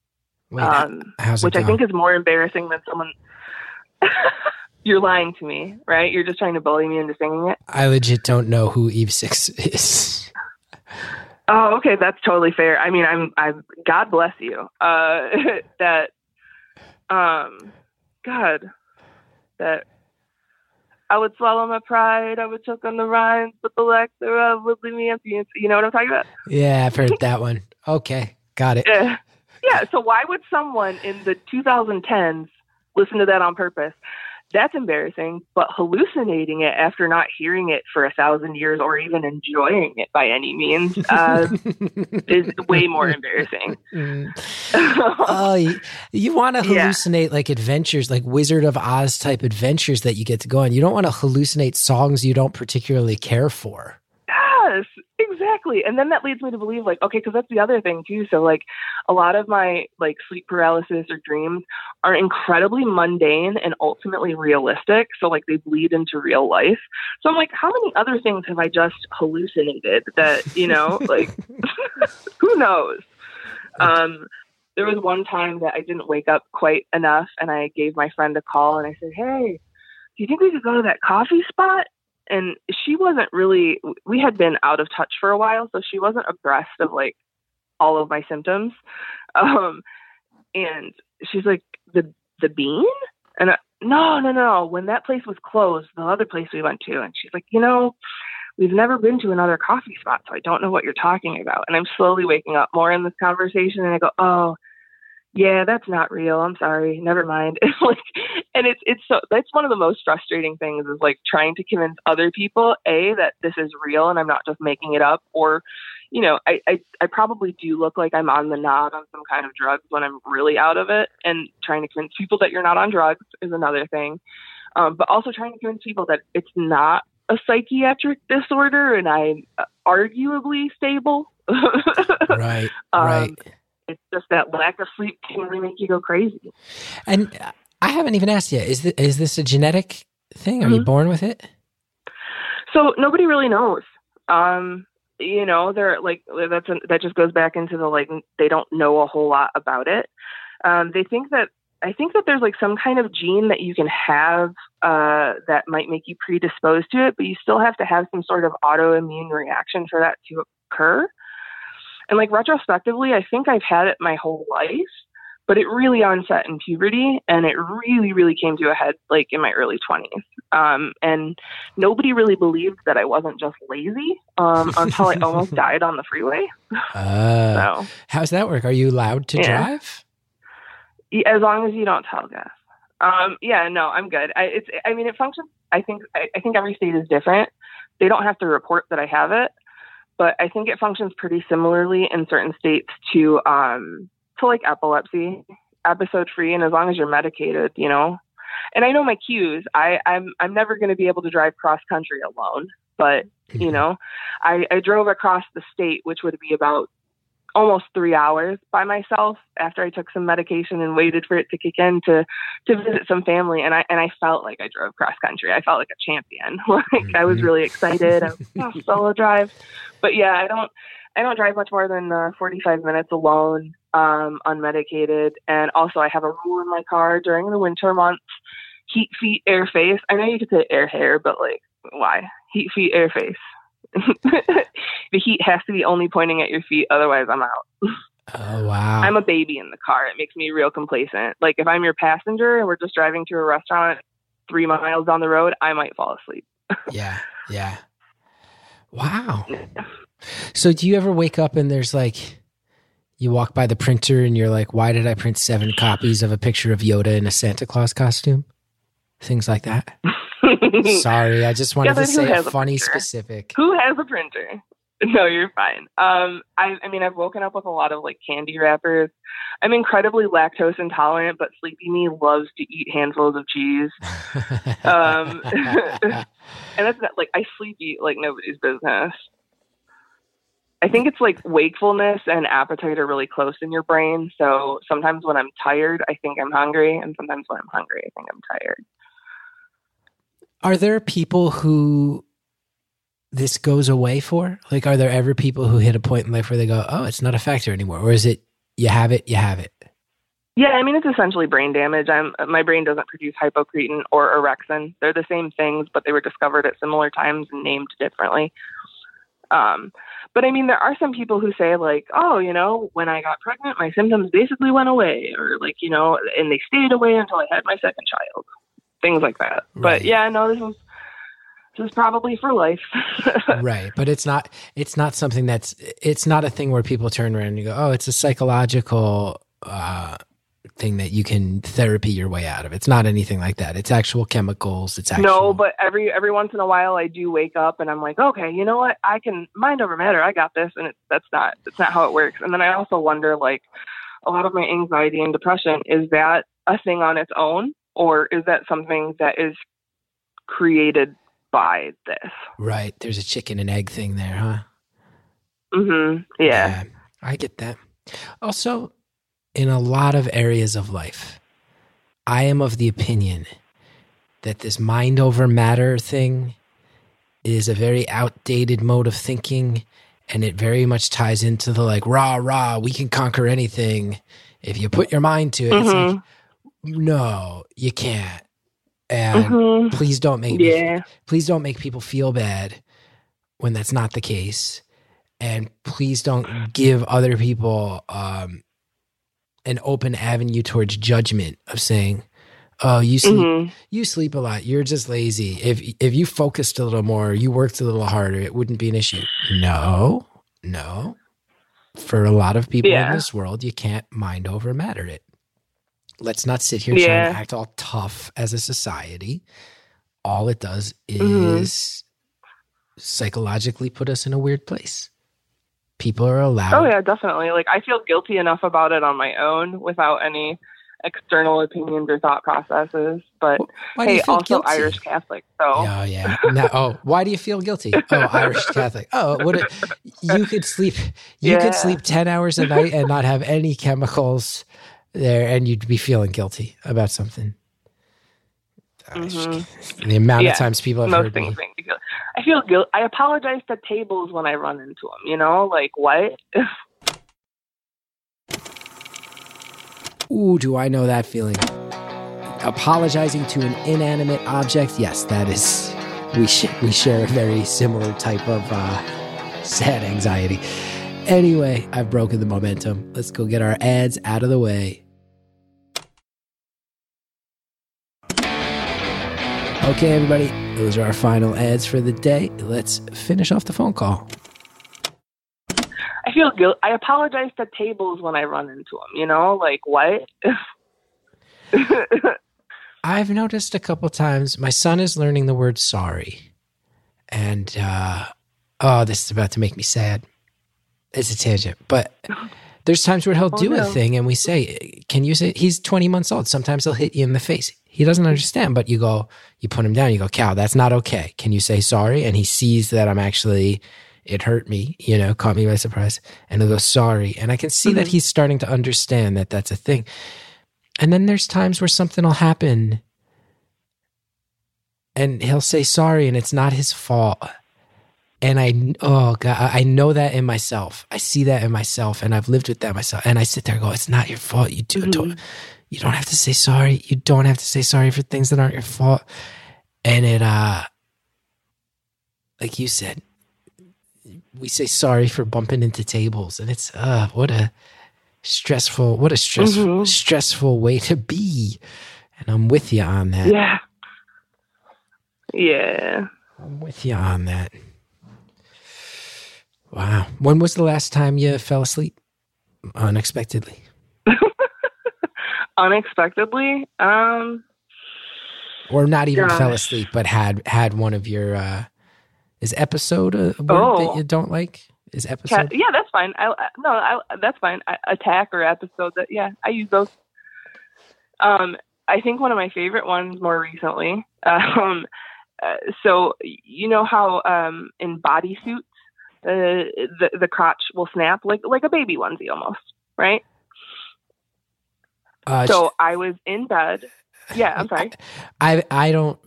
Wait, um, which I think is more embarrassing than someone. You're lying to me, right? You're just trying to bully me into singing it. I legit don't know who Eve Six is. Oh, okay, that's totally fair. I mean, I'm, I'm. God bless you. Uh, that, um, God, that I would swallow my pride. I would choke on the rhymes, but the lack thereof would leave me empty. You know what I'm talking about? Yeah, I've heard that one. Okay, got it. Yeah. Yeah. So why would someone in the 2010s listen to that on purpose? That's embarrassing, but hallucinating it after not hearing it for a thousand years or even enjoying it by any means uh, is way more embarrassing. Oh, you, you want to Yeah. hallucinate like adventures, like Wizard of Oz type adventures that you get to go on. You don't want to hallucinate songs you don't particularly care for. Yes, exactly. And then that leads me to believe, like, okay, because that's the other thing too. So, like, a lot of my like sleep paralysis or dreams are incredibly mundane and ultimately realistic. So, like, they bleed into real life. So, I'm like, how many other things have I just hallucinated that you know, like, who knows? Um, there was one time that I didn't wake up quite enough, and I gave my friend a call, and I said, "Hey, do you think we could go to that coffee spot?" And she wasn't really we had been out of touch for a while so she wasn't abreast of like all of my symptoms. Um and she's like the the bean? And I, no no no when that place was closed the other place we went to. And she's like you know we've never been to another coffee spot so i don't know what you're talking about. And i'm slowly waking up more in this conversation and i go oh yeah, that's not real. I'm sorry. Never mind. Like, and it's it's so that's one of the most frustrating things is like trying to convince other people a that this is real and I'm not just making it up, or you know, I I, I probably do look like I'm on the nod on some kind of drugs when I'm really out of it, and trying to convince people that you're not on drugs is another thing, um, but also trying to convince people that it's not a psychiatric disorder and I'm arguably stable. Right, Um, right. It's just that lack of sleep can really make you go crazy. And I haven't even asked yet. Is this, is this a genetic thing? Are you Mhm. born with it? So nobody really knows. Um, you know, they're like that's a, that just goes back into the like they don't know a whole lot about it. Um, they think that I think that there's like some kind of gene that you can have uh, that might make you predisposed to it, but you still have to have some sort of autoimmune reaction for that to occur. And like retrospectively, I think I've had it my whole life, but it really onset in puberty, and it really, really came to a head like in my early 20s. Um, and nobody really believed that I wasn't just lazy um, until I almost died on the freeway. Uh, So how's that work? Are you allowed to Yeah. drive? as long as you don't tell gas. Um, yeah, no, I'm good. I, it's, I mean, it functions. I think, I, I think every state is different. They don't have to report that I have it, but I think it functions pretty similarly in certain states to, um, to like epilepsy, episode free, and as long as you're medicated, you know. And I know my cues. I, I'm, I'm never going to be able to drive cross country alone, but you know, I, I drove across the state, which would be about almost three hours by myself after I took some medication and waited for it to kick in to to visit some family and I and I felt like I drove cross country. I felt like a champion. like I was Mhm. really excited. I was oh, solo drive. But yeah, I don't I don't drive much more than uh, 45 minutes alone, um, unmedicated. And also I have a rule in my car during the winter months, heat feet, air face. I know you could say air hair, but like why? Heat feet, air face. the heat has to be only pointing at your feet, otherwise I'm out. Oh wow. I'm a baby in the car. It makes me real complacent. Like if I'm your passenger and we're just driving to a restaurant three miles down the road, I might fall asleep. yeah, yeah. Wow. So do you ever wake up and there's like you walk by the printer and you're like, why did I print seven copies of a picture of Yoda in a Santa Claus costume? Things like that. Sorry, I just wanted Yeah, to say a has a funny specific. Who has a printer? No, you're fine. Um, I, I mean, I've woken up with a lot of like candy wrappers. I'm incredibly lactose intolerant, but Sleepy Me loves to eat handfuls of cheese. Um, And that's not, like I sleep eat like nobody's business. I think it's like wakefulness and appetite are really close in your brain. So sometimes when I'm tired, I think I'm hungry, and sometimes when I'm hungry, I think I'm tired. Are there people who this goes away for? Like, are there ever people who hit a point in life where they go, oh, it's not a factor anymore? Or is it, you have it, you have it? Yeah, I mean it's essentially brain damage. I'm my brain doesn't produce hypocretin or orexin. They're the same things, but they were discovered at similar times and named differently. Um, but I mean, there are some people who say like, oh, you know, when I got pregnant, my symptoms basically went away, or like, you know, and they stayed away until I had my second child, things like that. Right. But yeah, no, this was this is probably for life. right. But it's not, it's not something that's, it's not a thing where people turn around and you go, oh, it's a psychological, uh, thing that you can therapy your way out of. It's not anything like that. It's actual chemicals. It's actual. No, but every every once in a while I do wake up and I'm like, okay, you know what? I can mind over matter. I got this, and it's that's not that's not how it works. And then I also wonder, like, a lot of my anxiety and depression is that a thing on its own, or is that something that is created by this? Right. There's a chicken and egg thing there, huh? hmm Yeah. I get that. Also, in a lot of areas of life, I am of the opinion that this mind over matter thing is a very outdated mode of thinking and it very much ties into the like rah rah we can conquer anything if you put your mind to it it's Mhm. like no you can't. And hmm please don't make me Yeah. please don't make people feel bad when that's not the case. And please don't give other people um, an open avenue towards judgment of saying oh you sleep hmm you sleep a lot. You're just lazy. If if you focused a little more you worked a little harder it wouldn't be an issue. No no. For a lot of people in this world you can't mind over matter it let's not sit here trying to act all tough as a society all it does Mhm. is psychologically put us in a weird place people are allowed Oh yeah, definitely. Like I feel guilty enough about it on my own without any external opinions or thought processes. But Why do hey, you feel also guilty? Irish Catholic, so Oh yeah. No, oh, why do you feel guilty? Oh, Irish Catholic. Oh, what? A, you could sleep. You Yeah. could sleep ten hours a night and not have any chemicals there, and you'd be feeling guilty about something. Mhm. The amount Yeah, of times people have most heard me. make me feel. I feel guilt. I apologize to tables when I run into them. You know, like what? Ooh, do I know that feeling? Apologizing to an inanimate object. Yes, that is. We sh- we share a very similar type of uh, sad anxiety. Anyway, I've broken the momentum. Let's go get our ads out of the way. Okay, everybody, those are our final ads for the day. Let's finish off the phone call. I feel guilt. I apologize to tables when I run into them. You know, like what? I've noticed a couple times my son is learning the word sorry. And uh oh, this is about to make me sad. It's a tangent, but there's times where he'll Oh, do a thing and we say, Can you say he's 20 months old? Sometimes he'll hit you in the face. He doesn't understand, but you go, you put him down, you go, Cal, that's not okay. Can you say sorry? And he sees that I'm actually it hurt me, you know, caught me by surprise. And he'll go, sorry. And I can see that Mhm. he's starting to understand that that's a thing. And then there's times where something will happen and he'll say sorry and it's not his fault. And I, oh God, I know that in myself. I see that in myself and I've lived with that myself. And I sit there and go, it's not your fault. You do, don't, you don't have to say sorry. You don't have to say sorry for things that aren't your fault. And it, uh, like you said, we say sorry for bumping into tables and it's, uh, what a stressful, what a stressful, Mhm. stressful way to be. And I'm with you on that. yeah. Yeah. I'm with you on that. Wow. When was the last time you fell asleep unexpectedly? Unexpectedly, um, Or not even fell asleep, but had had one of your uh is episode a word that Oh. you don't like? Is episode? yeah, that's fine. I, I no, I, that's fine. I, attack or episode that yeah, I use those. Um, I think one of my favorite ones more recently. Um, uh, so you know how um in bodysuits, uh, the the crotch will snap like like a baby onesie almost, right? Uh, So I was in bed. Yeah, I'm sorry. I I don't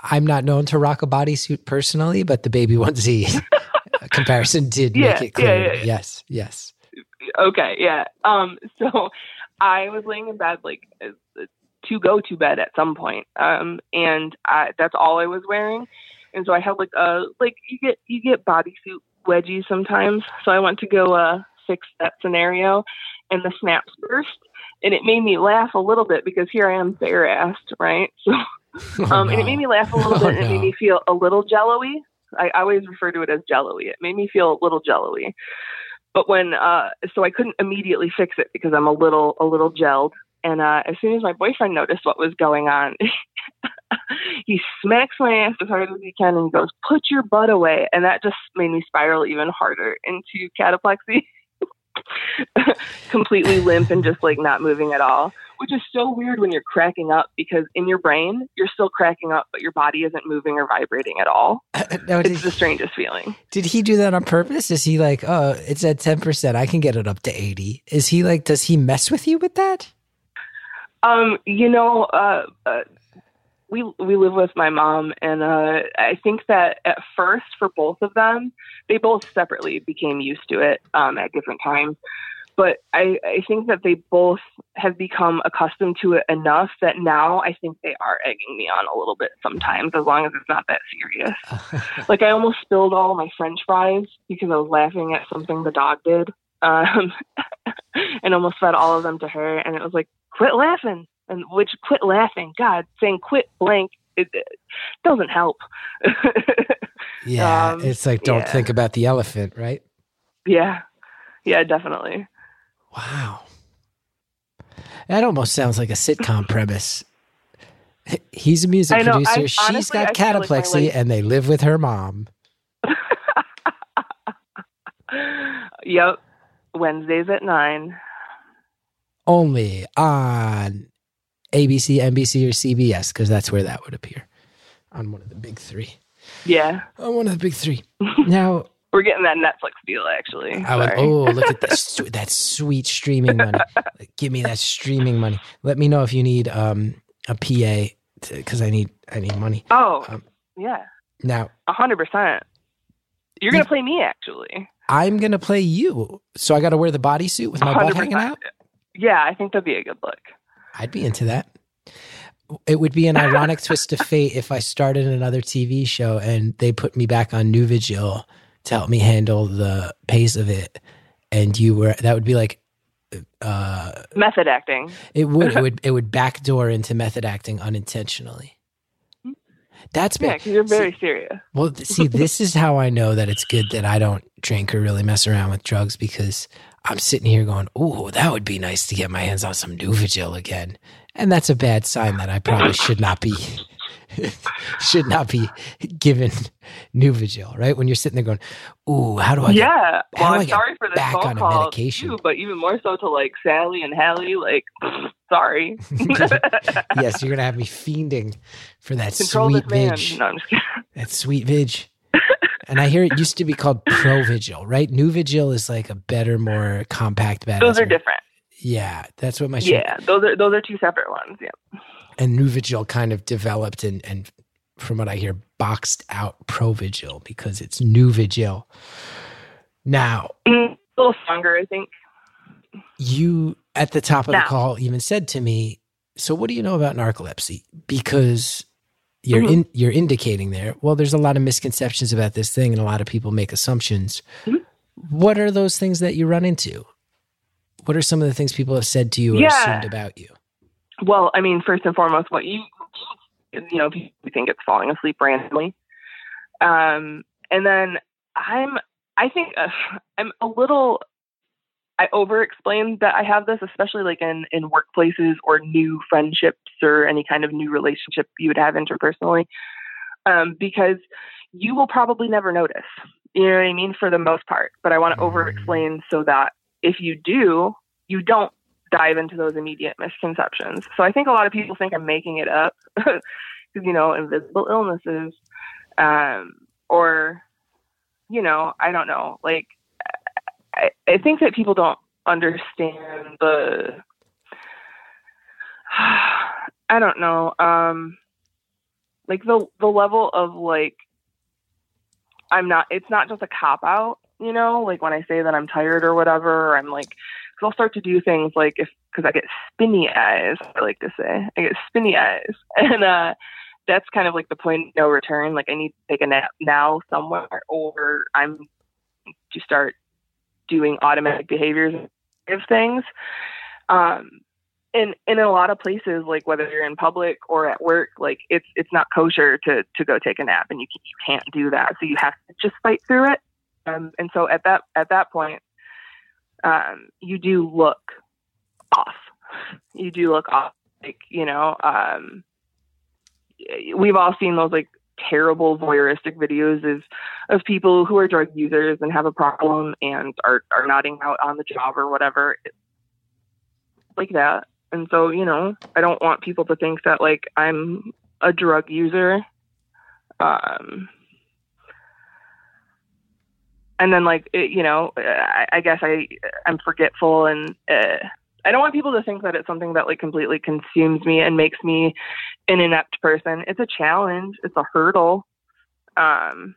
I'm not known to rock a bodysuit personally, but the baby onesie comparison did Yeah, make it clear. yeah, yeah. Yes, yes. okay, yeah. Um, so I was laying in bed, like uh, to go to bed at some point, um, and I, that's all I was wearing, and so I had like a like you get you get bodysuit wedgies sometimes, so I went to go uh fix that scenario, and the snaps burst, and it made me laugh a little bit because here I am bare assed, right? So Oh, um, and it made me laugh a little Oh, bit, and it no. made me feel a little jello-y. I, I always refer to it as jello-y. It made me feel a little jello-y. But when, uh, so I couldn't immediately fix it because I'm a little, a little gelled. And uh, as soon as my boyfriend noticed what was going on, he smacks my ass as hard as he can and he goes, "Put your butt away." And that just made me spiral even harder into cataplexy. Completely limp and just like not moving at all which is so weird when you're cracking up because in your brain you're still cracking up but your body isn't moving or vibrating at all it's the strangest feeling did he do that on purpose? Is he like, oh, it's at ten percent, I can get it up to eighty? Is he like, does he mess with you with that? um you know uh, uh we we live with my mom and uh i think that at first for both of them they both separately became used to it um at different times but I, I think that they both have become accustomed to it enough that now I think they are egging me on a little bit sometimes, as long as it's not that serious. like I almost spilled all my French fries because I was laughing at something the dog did, um, and almost fed all of them to her. And it was like, quit laughing, and which quit laughing. God, saying quit blank it, it doesn't help. yeah, Um, it's like don't yeah. think about the elephant, right? yeah, yeah, definitely. Wow. That almost sounds like a sitcom premise. He's a music I know, I- producer. She's honestly, got I feel like cataplexy and they live with her mom. yep, Wednesdays at nine. Only on ABC, NBC, or CBS, because that's where that would appear. On one of the big three. Yeah, On one of the big three. Now, we're getting that Netflix deal actually. I would, oh, look at that, that sweet streaming money. Give me that streaming money. Let me know if you need um, a PA because I need I need money. Oh, Um, yeah, Now, a hundred percent. You're gonna play me actually. I'm gonna play you. So I got to wear the bodysuit with my butt hanging out. Yeah, I think that'd be a good look. I'd be into that. It would be an ironic twist of fate if I started another TV show and they put me back on Nuvigil to help me handle the pace of it, and you were that would be like, uh, Method acting. it would it would it would backdoor into method acting unintentionally. That's Yeah, because you're See- very serious. Well, see, this is how I know that it's good that I don't drink or really mess around with drugs because I'm sitting here going, "Ooh, that would be nice to get my hands on some Nuvigil again," and that's a bad sign that I probably should not be should not be given Nuvigil. Right when you're sitting there going, "Ooh, how do I?" Get, yeah. Well, I'm sorry for this back phone on call medication? too, but even more so to like Sally and Hallie. Like, sorry. yes, you're gonna have me fiending for that Control sweet vig, No, I'm just kidding. that sweet vig. And I hear it used to be called Provigil, right? New Nuvigil is like a better, more compact badass. Those are one. different. Yeah, that's what my. Yeah, those are those are two separate ones. Yeah. And New Nuvigil kind of developed and and from what I hear, boxed out Provigil because it's New Nuvigil. Now, Mm, a little stronger, I think. you at the top of the call even said to me, "So what do you know about narcolepsy?" Because you're Mhm. in you're indicating there. Well, there's a lot of misconceptions about this thing, and a lot of people make assumptions. Mhm. What are those things that you run into? What are some of the things people have said to you or Yeah. assumed about you? Well, I mean, first and foremost, what you you know, people think it's falling asleep randomly, um, and then I'm I think uh, I'm a little. I over explain that I have this, especially like in in workplaces or new friendships or any kind of new relationship you would have interpersonally, um, because you will probably never notice. You know what I mean? For the most part, but I want to over explain so that if you do, you don't dive into those immediate misconceptions. So I think a lot of people think I'm making it up because you know invisible illnesses, um, or you know I don't know. Like I, I think that people don't understand the. I don't know. Um, like the the level of like I'm not. It's not just a cop out. You know, like when I say that I'm tired or whatever, I'm like because I'll start to do things like if because I get spinny eyes. I like to say I get spinny eyes, and uh, that's kind of like the point no return. Like I need to take a nap now somewhere, or I'm to start doing automatic behaviors of things. Um, and, in a lot of places, like whether you're in public or at work, like it's it's not kosher to to go take a nap, and you you can't do that. So you have to just fight through it. Um, and so at that at that point, um, you do look off. You do look off. Like, you know, um, we've all seen those like terrible voyeuristic videos of of people who are drug users and have a problem and are are nodding out on the job or whatever like that. And so you know i don't want people to think that like i'm a drug user. Um and then like it, you know I, I guess i i'm forgetful and uh, i don't want people to think that it's something that like completely consumes me and makes me an inept person. It's a challenge. It's a hurdle. Um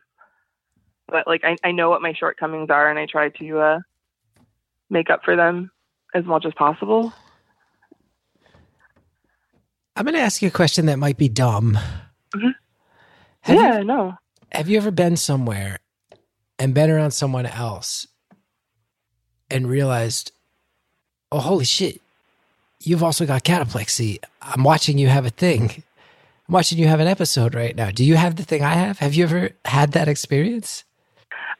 but like i, I know what my shortcomings are and i try to uh make up for them as much as possible. I'm going to ask you a question that might be dumb. Mhm. Yeah You, no. have you ever been somewhere and been around someone else and realized, oh, holy shit, you've also got cataplexy. I'm watching you have a thing. I'm watching you have an episode right now. Do you have the thing I have? Have you ever had that experience?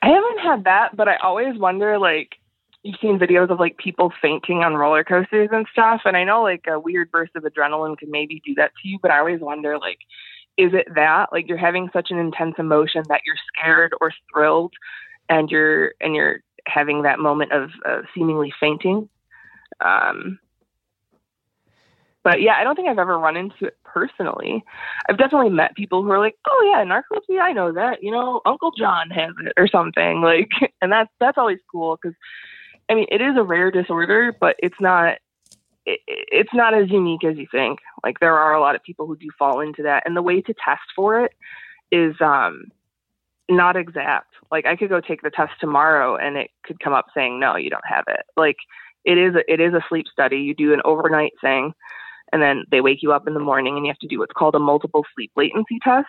I haven't had that, but I always wonder like you've seen videos of like people fainting on roller coasters and stuff, and I know like a weird burst of adrenaline can maybe do that to you, but I always wonder like is it that like you're having such an intense emotion that you're scared or thrilled and you're and you're having that moment of uh, seemingly fainting um but yeah, I don't think I've ever run into it personally. I've definitely met people who are like, "Oh yeah, narcolepsy, I know that. You know, Uncle John has it or something." Like, and that's that's always cool because, I mean, it is a rare disorder, but it's not it, it's not as unique as you think. Like, there are a lot of people who do fall into that, and the way to test for it is um not exact. Like, I could go take the test tomorrow, and it could come up saying, "No, you don't have it." Like, it is a, it is a sleep study. You do an overnight thing and then they wake you up in the morning and you have to do what's called a multiple sleep latency test.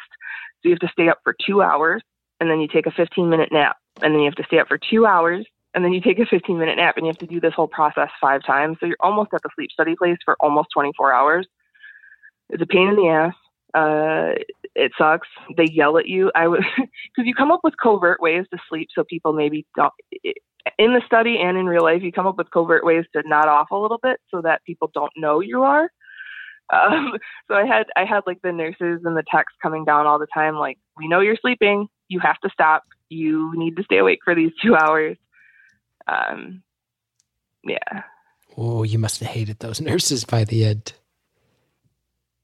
So you have to stay up for two hours and then you take a 15 minute nap and then you have to stay up for two hours and then you take a 15 minute nap and you have to do this whole process five times. So you're almost at the sleep study place for almost 24 hours. It's a pain in the ass. Uh, it sucks. They yell at you. I would, because you come up with covert ways to sleep so people maybe don't, in the study and in real life, you come up with covert ways to nod off a little bit so that people don't know you are. Um, so I had I had like the nurses and the techs coming down all the time, like, we know you're sleeping, you have to stop, you need to stay awake for these two hours. Um, yeah. Oh, you must have hated those nurses by the end.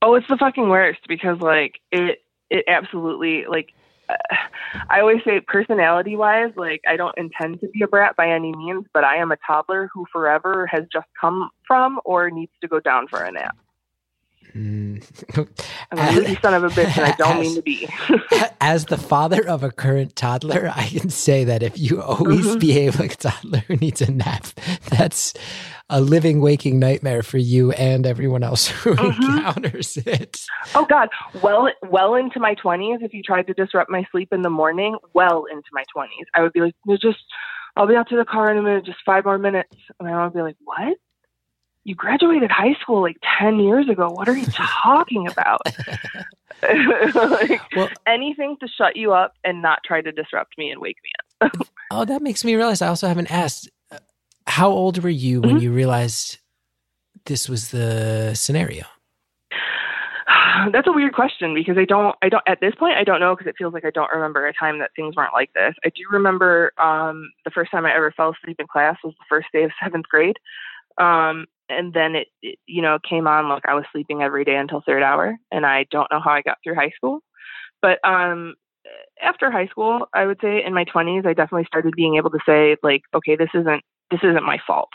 Oh, it's the fucking worst because like it it absolutely like uh, I always say personality wise, like I don't intend to be a brat by any means, but I am a toddler who forever has just come from or needs to go down for a nap. Mm. I'm a lazy son of a bitch, and I don't mean to be. As the father of a current toddler, I can say that if you always Mhm. behave like a toddler who needs a nap, that's a living, waking nightmare for you and everyone else who Mhm. encounters it. Oh God, well, well into my twenties. If you tried to disrupt my sleep in the morning, well into my twenties, I would be like, "No, just, I'll be out to the car in a minute, just five more minutes," and I would be like, "What? You graduated high school like ten years ago. What are you talking about?" like, Well- anything to shut you up and not try to disrupt me and wake me up. Oh, that makes me realize I also haven't asked. uh, How old were you when Mhm. you realized this was the scenario? That's a weird question because I don't, I don't, at this point, I don't know because it feels like I don't remember a time that things weren't like this. I do remember um, the first time I ever fell asleep in class was the first day of seventh grade. Um, and then it, it, you know, came on like I was sleeping every day until third hour. And I don't know how I got through high school. But um, after high school, I would say in my 20s, I definitely started being able to say, like, okay, this isn't, this isn't my fault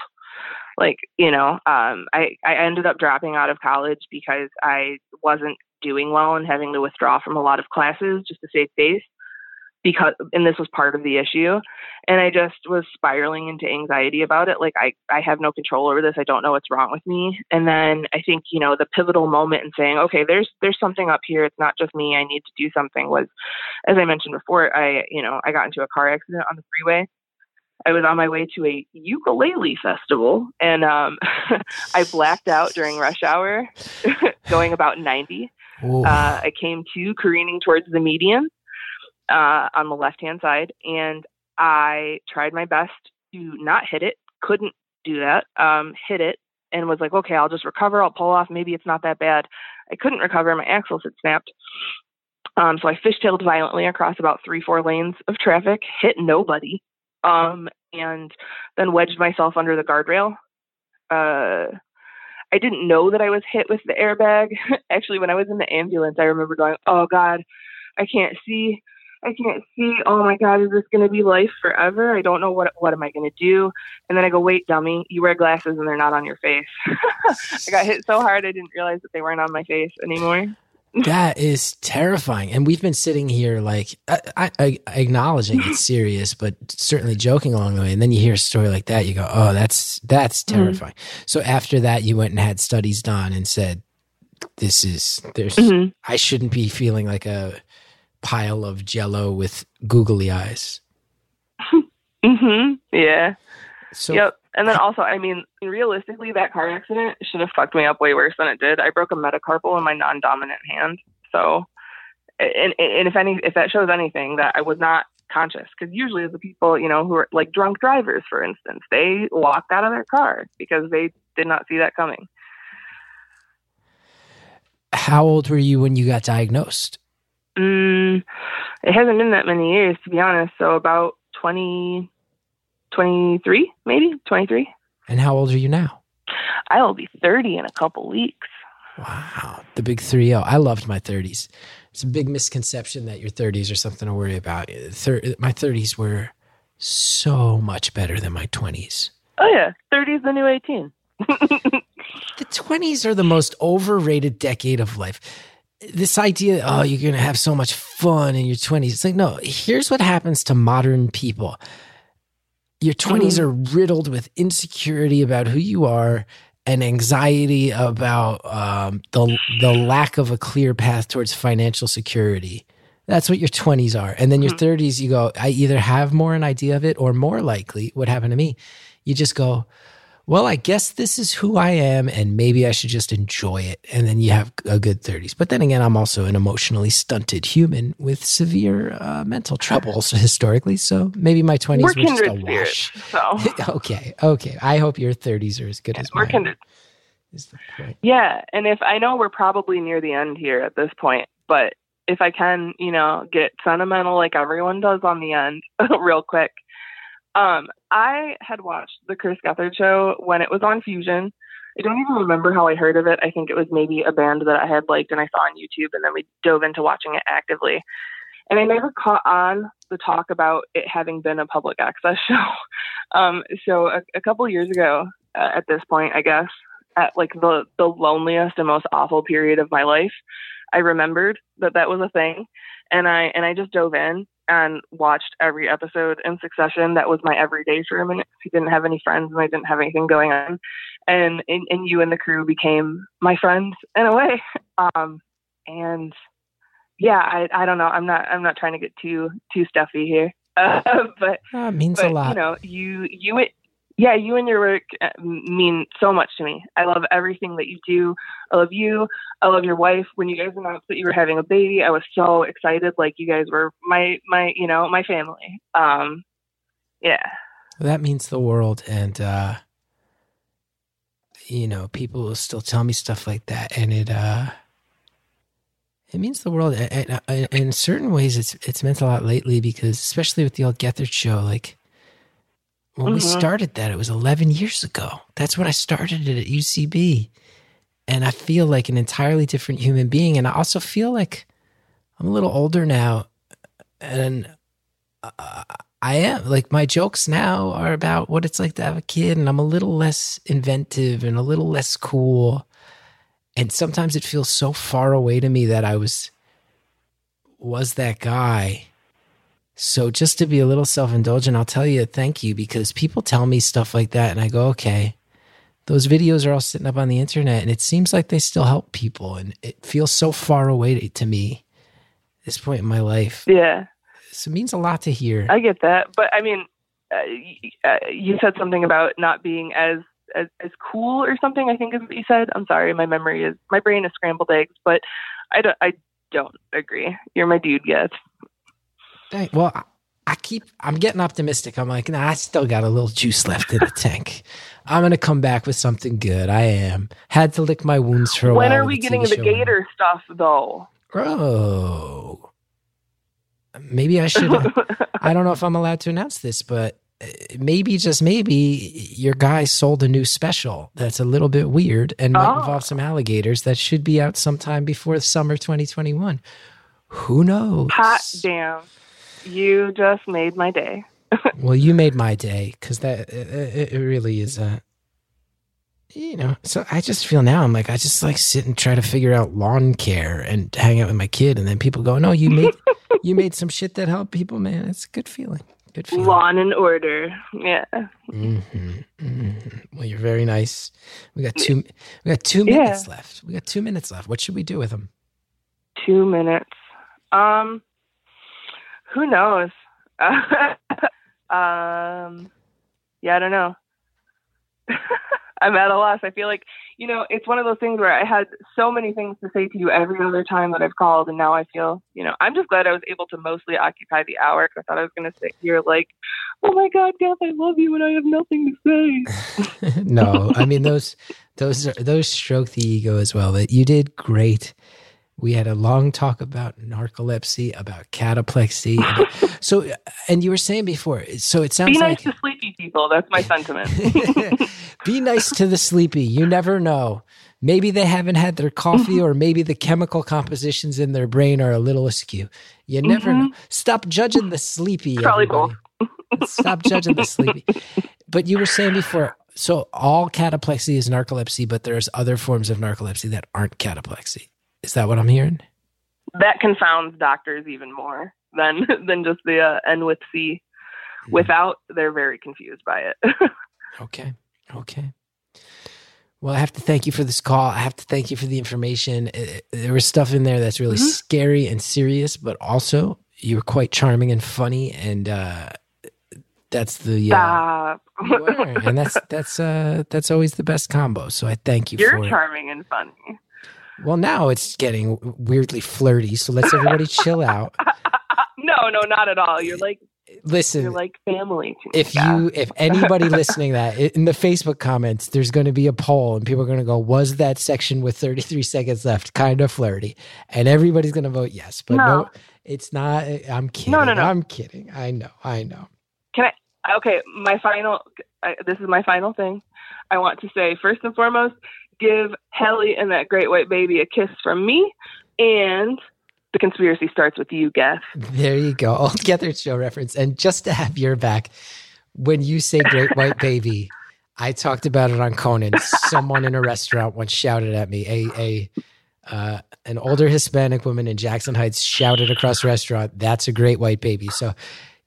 like you know um i i ended up dropping out of college because i wasn't doing well and having to withdraw from a lot of classes just to save face because and this was part of the issue and i just was spiraling into anxiety about it like i i have no control over this i don't know what's wrong with me and then i think you know the pivotal moment in saying okay there's there's something up here it's not just me i need to do something was as i mentioned before i you know i got into a car accident on the freeway I was on my way to a ukulele festival and um, I blacked out during rush hour going about 90. Uh, I came to careening towards the median uh, on the left hand side and I tried my best to not hit it, couldn't do that, um, hit it, and was like, okay, I'll just recover, I'll pull off, maybe it's not that bad. I couldn't recover, my axles had snapped. Um, so I fishtailed violently across about three, four lanes of traffic, hit nobody, um, and then wedged myself under the guardrail. Uh, I didn't know that I was hit with the airbag. Actually, when I was in the ambulance, I remember going, "Oh God, I can't see. I can't see. Oh my God, is this going to be life forever? I don't know what what am I going to do." And then I go, "Wait, dummy, you wear glasses and they're not on your face." I got hit so hard I didn't realize that they weren't on my face anymore. That is terrifying. And we've been sitting here like I, I, I, acknowledging it's serious, but certainly joking along the way. And then you hear a story like that, you go, "Oh, that's that's Mhm. terrifying." So after that, you went and had studies done and said, "This is there's Mhm. I shouldn't be feeling like a pile of jello with googly eyes." Mhm. Yeah. So yep. And then also, I mean, realistically, that car accident should have fucked me up way worse than it did. I broke a metacarpal in my non-dominant hand. So, and, and if any, if that shows anything, that I was not conscious, because usually the people, you know, who are like drunk drivers, for instance, they walked out of their car because they did not see that coming. how old were you when you got diagnosed? Mm, it hasn't been that many years, to be honest. So about 20, 23, maybe 23. And how old are you now? I will be 30 in a couple weeks. Wow, the big 3 0. I loved my 30s. It's a big misconception that your 30s are something to worry about. Thir- my 30s were so much better than my 20s. Oh yeah, 30 is the new 18. The 20s are the most overrated decade of life. This idea, oh, you're going to have so much fun in your 20s. It's like, no, here's what happens to modern people. Your 20s are riddled with insecurity about who you are and anxiety about um, the, the lack of a clear path towards financial security. That's what your 20s are. And then your 30s, you go, I either have more an idea of it or more likely what happened to me. You just go, well, I guess this is who I am, and maybe I should just enjoy it. And then you have a good 30s. But then again, I'm also an emotionally stunted human with severe uh, mental troubles historically. So maybe my 20s We're were just a kindred spirits. wash. So okay, okay. I hope your 30s are as good as we're mine. kindred. Is the point. Yeah, and if I know we're probably near the end here at this point, but if I can, you know, get sentimental like everyone does on the end, real quick. Um, I had watched the Chris Gethard show when it was on Fusion. I don't even remember how I heard of it. I think it was maybe a band that I had liked and I saw on YouTube, and then we dove into watching it actively. And I never caught on the talk about it having been a public access show. Um, so a, a couple years ago, uh, at this point, I guess, at like the the loneliest and most awful period of my life, I remembered that that was a thing, and I and I just dove in and watched every episode in succession. That was my everyday for a minute. I didn't have any friends and I didn't have anything going on, and and, and you and the crew became my friends in a way. Um, and yeah, I I don't know. I'm not I'm not trying to get too too stuffy here, uh, but it means but a lot. you know you you yeah you and your work uh, mean so much to me i love everything that you do i love you i love your wife when you guys announced that you were having a baby i was so excited like you guys were my my you know my family um Yeah. That means the world. And, uh, you know, people will still tell me stuff like that. And it, uh, it means the world. And, and, in certain ways, it's it's meant a lot lately because, especially with the old Gethard show, like when we Mhm. started that, it was 11 years ago. That's when I started it at UCB. And I feel like an entirely different human being. And I also feel like I'm a little older now. And uh, I am like my jokes now are about what it's like to have a kid. And I'm a little less inventive and a little less cool. And sometimes it feels so far away to me that I was was that guy. So just to be a little self-indulgent, I'll tell you thank you because people tell me stuff like that and I go, "Okay, those videos are all sitting up on the internet and it seems like they still help people and it feels so far away to me at this point in my life. Yeah. So it means a lot to hear. I get that, but I mean, uh, uh, you said something about not being as, as as cool or something. I think is what you said. I'm sorry, my memory is my brain is scrambled eggs, but I don't I don't agree. You're my dude, yes. Dang, well, I, I keep I'm getting optimistic. I'm like, nah, I still got a little juice left in the tank. I'm gonna come back with something good. I am. Had to lick my wounds for a When while. are we the getting TV the show. Gator stuff though? Oh, maybe I should. I don't know if I'm allowed to announce this, but uh, maybe just maybe your guy sold a new special that's a little bit weird and might Oh. involve some alligators that should be out sometime before summer 2021. Who knows? Hot damn! You just made my day. Well, you made my day because that it, it really is a. You know, so I just feel now I'm like I just like sit and try to figure out lawn care and hang out with my kid, and then people go, "No, you made you made some shit that helped people, man. It's a good feeling. Good feeling." Lawn and order. Yeah. hmm hmm Well, you're very nice. We got two. We got two Yeah. minutes left. We got two minutes left. What should we do with them? Two minutes. Um, who knows? um, yeah, I don't know. I'm at a loss. I feel like, you know, it's one of those things where I had so many things to say to you every other time that I've called, and now I feel, you know, I'm just glad I was able to mostly occupy the hour because I thought I was going to sit here like, oh my God, Gav, I love you, and I have nothing to say. no, I mean those those those stroke the ego as well. But you did great. We had a long talk about narcolepsy, about cataplexy. about- so, and you were saying before. So it sounds Be like nice to sleepy people. That's my sentiment. be nice to the sleepy. You never know. Maybe they haven't had their coffee, or maybe the chemical compositions in their brain are a little askew. You never mm-hmm. know. Stop judging the sleepy. Probably everybody. Stop judging the sleepy. But you were saying before, so all cataplexy is narcolepsy, but there's other forms of narcolepsy that aren't cataplexy. Is that what I'm hearing? that confounds doctors even more than than just the uh, N with C. Without, they're very confused by it. Okay. Okay. Well, I have to thank you for this call. I have to thank you for the information. Uh, There was stuff in there that's really Mhm. scary and serious, but also you were quite charming and funny, and uh, that's the uh, Stop. you are. and that's that's uh, that's always the best combo. So I thank you You're for it. charming and funny. Well, now it's getting weirdly flirty, so let's everybody chill out. No, no, not at all. You're like Listen, you're like family to if you if anybody listening that in the facebook comments there's going to be a poll and people are going to go was that section with 33 seconds left kind of flirty and everybody's going to vote yes but no, No. it's not eh, i'm kidding No, no, no. i'm kidding i know i know can i okay, my final. I, this is my final thing. I want to say first and foremost, give Hallie and that great white baby a kiss from me, and the conspiracy starts with you, Gav. there you go altogether it's show reference and just to have your back when you say great white baby i talked about it on conan someone in a restaurant once shouted at me a a uh, an older Hispanic woman in Jackson Heights shouted across the restaurant, "That's a great white baby." So,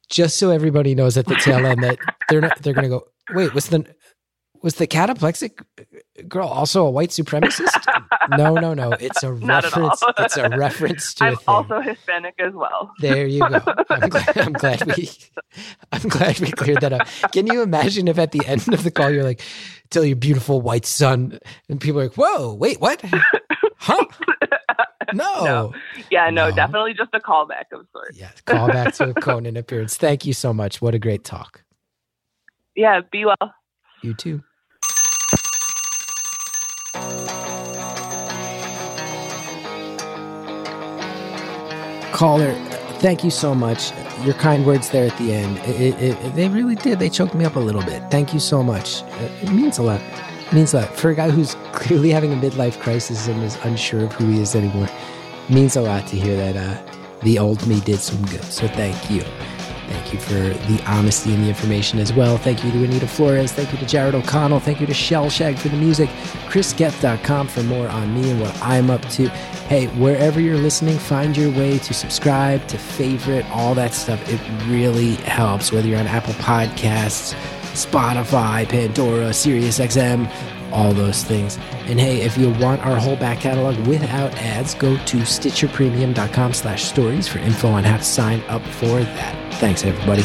just so everybody knows at the tail end that they're not, they're going to go, "Wait, what's the was the cataplexic girl also a white supremacist?" No, no, no. It's a Not at all. reference. It's a reference to I'm also Hispanic as well. There you go. I'm glad, I'm glad we I'm glad we cleared that up. Can you imagine if at the end of the call you're like, tell your beautiful white son, and people are like, whoa, wait, what? Huh? No. No. Yeah, no, No. definitely just a callback of sorts. Yeah, call back to a Conan appearance. Thank you so much. What a great talk. Yeah, be well. You too. Caller, thank you so much. Your kind words there at the end, it, it, it, they really did. They choked me up a little bit. Thank you so much. It means a lot. It means a lot. For a guy who's clearly having a midlife crisis and is unsure of who he is anymore, means a lot to hear that uh, the old me did some good. So thank you. Thank you for the honesty and the information as well. Thank you to Anita Flores. Thank you to Jared O'Connell. Thank you to Shellshag for the music. ChrisGeth.com for more on me and what I'm up to. Hey, wherever you're listening, find your way to subscribe, to favorite, all that stuff. It really helps, whether you're on Apple Podcasts, Spotify, Pandora, SiriusXM, all those things. And hey, if you want our whole back catalog without ads, go to stitcherpremium.com slash stories for info on how to sign up for that. Thanks, everybody.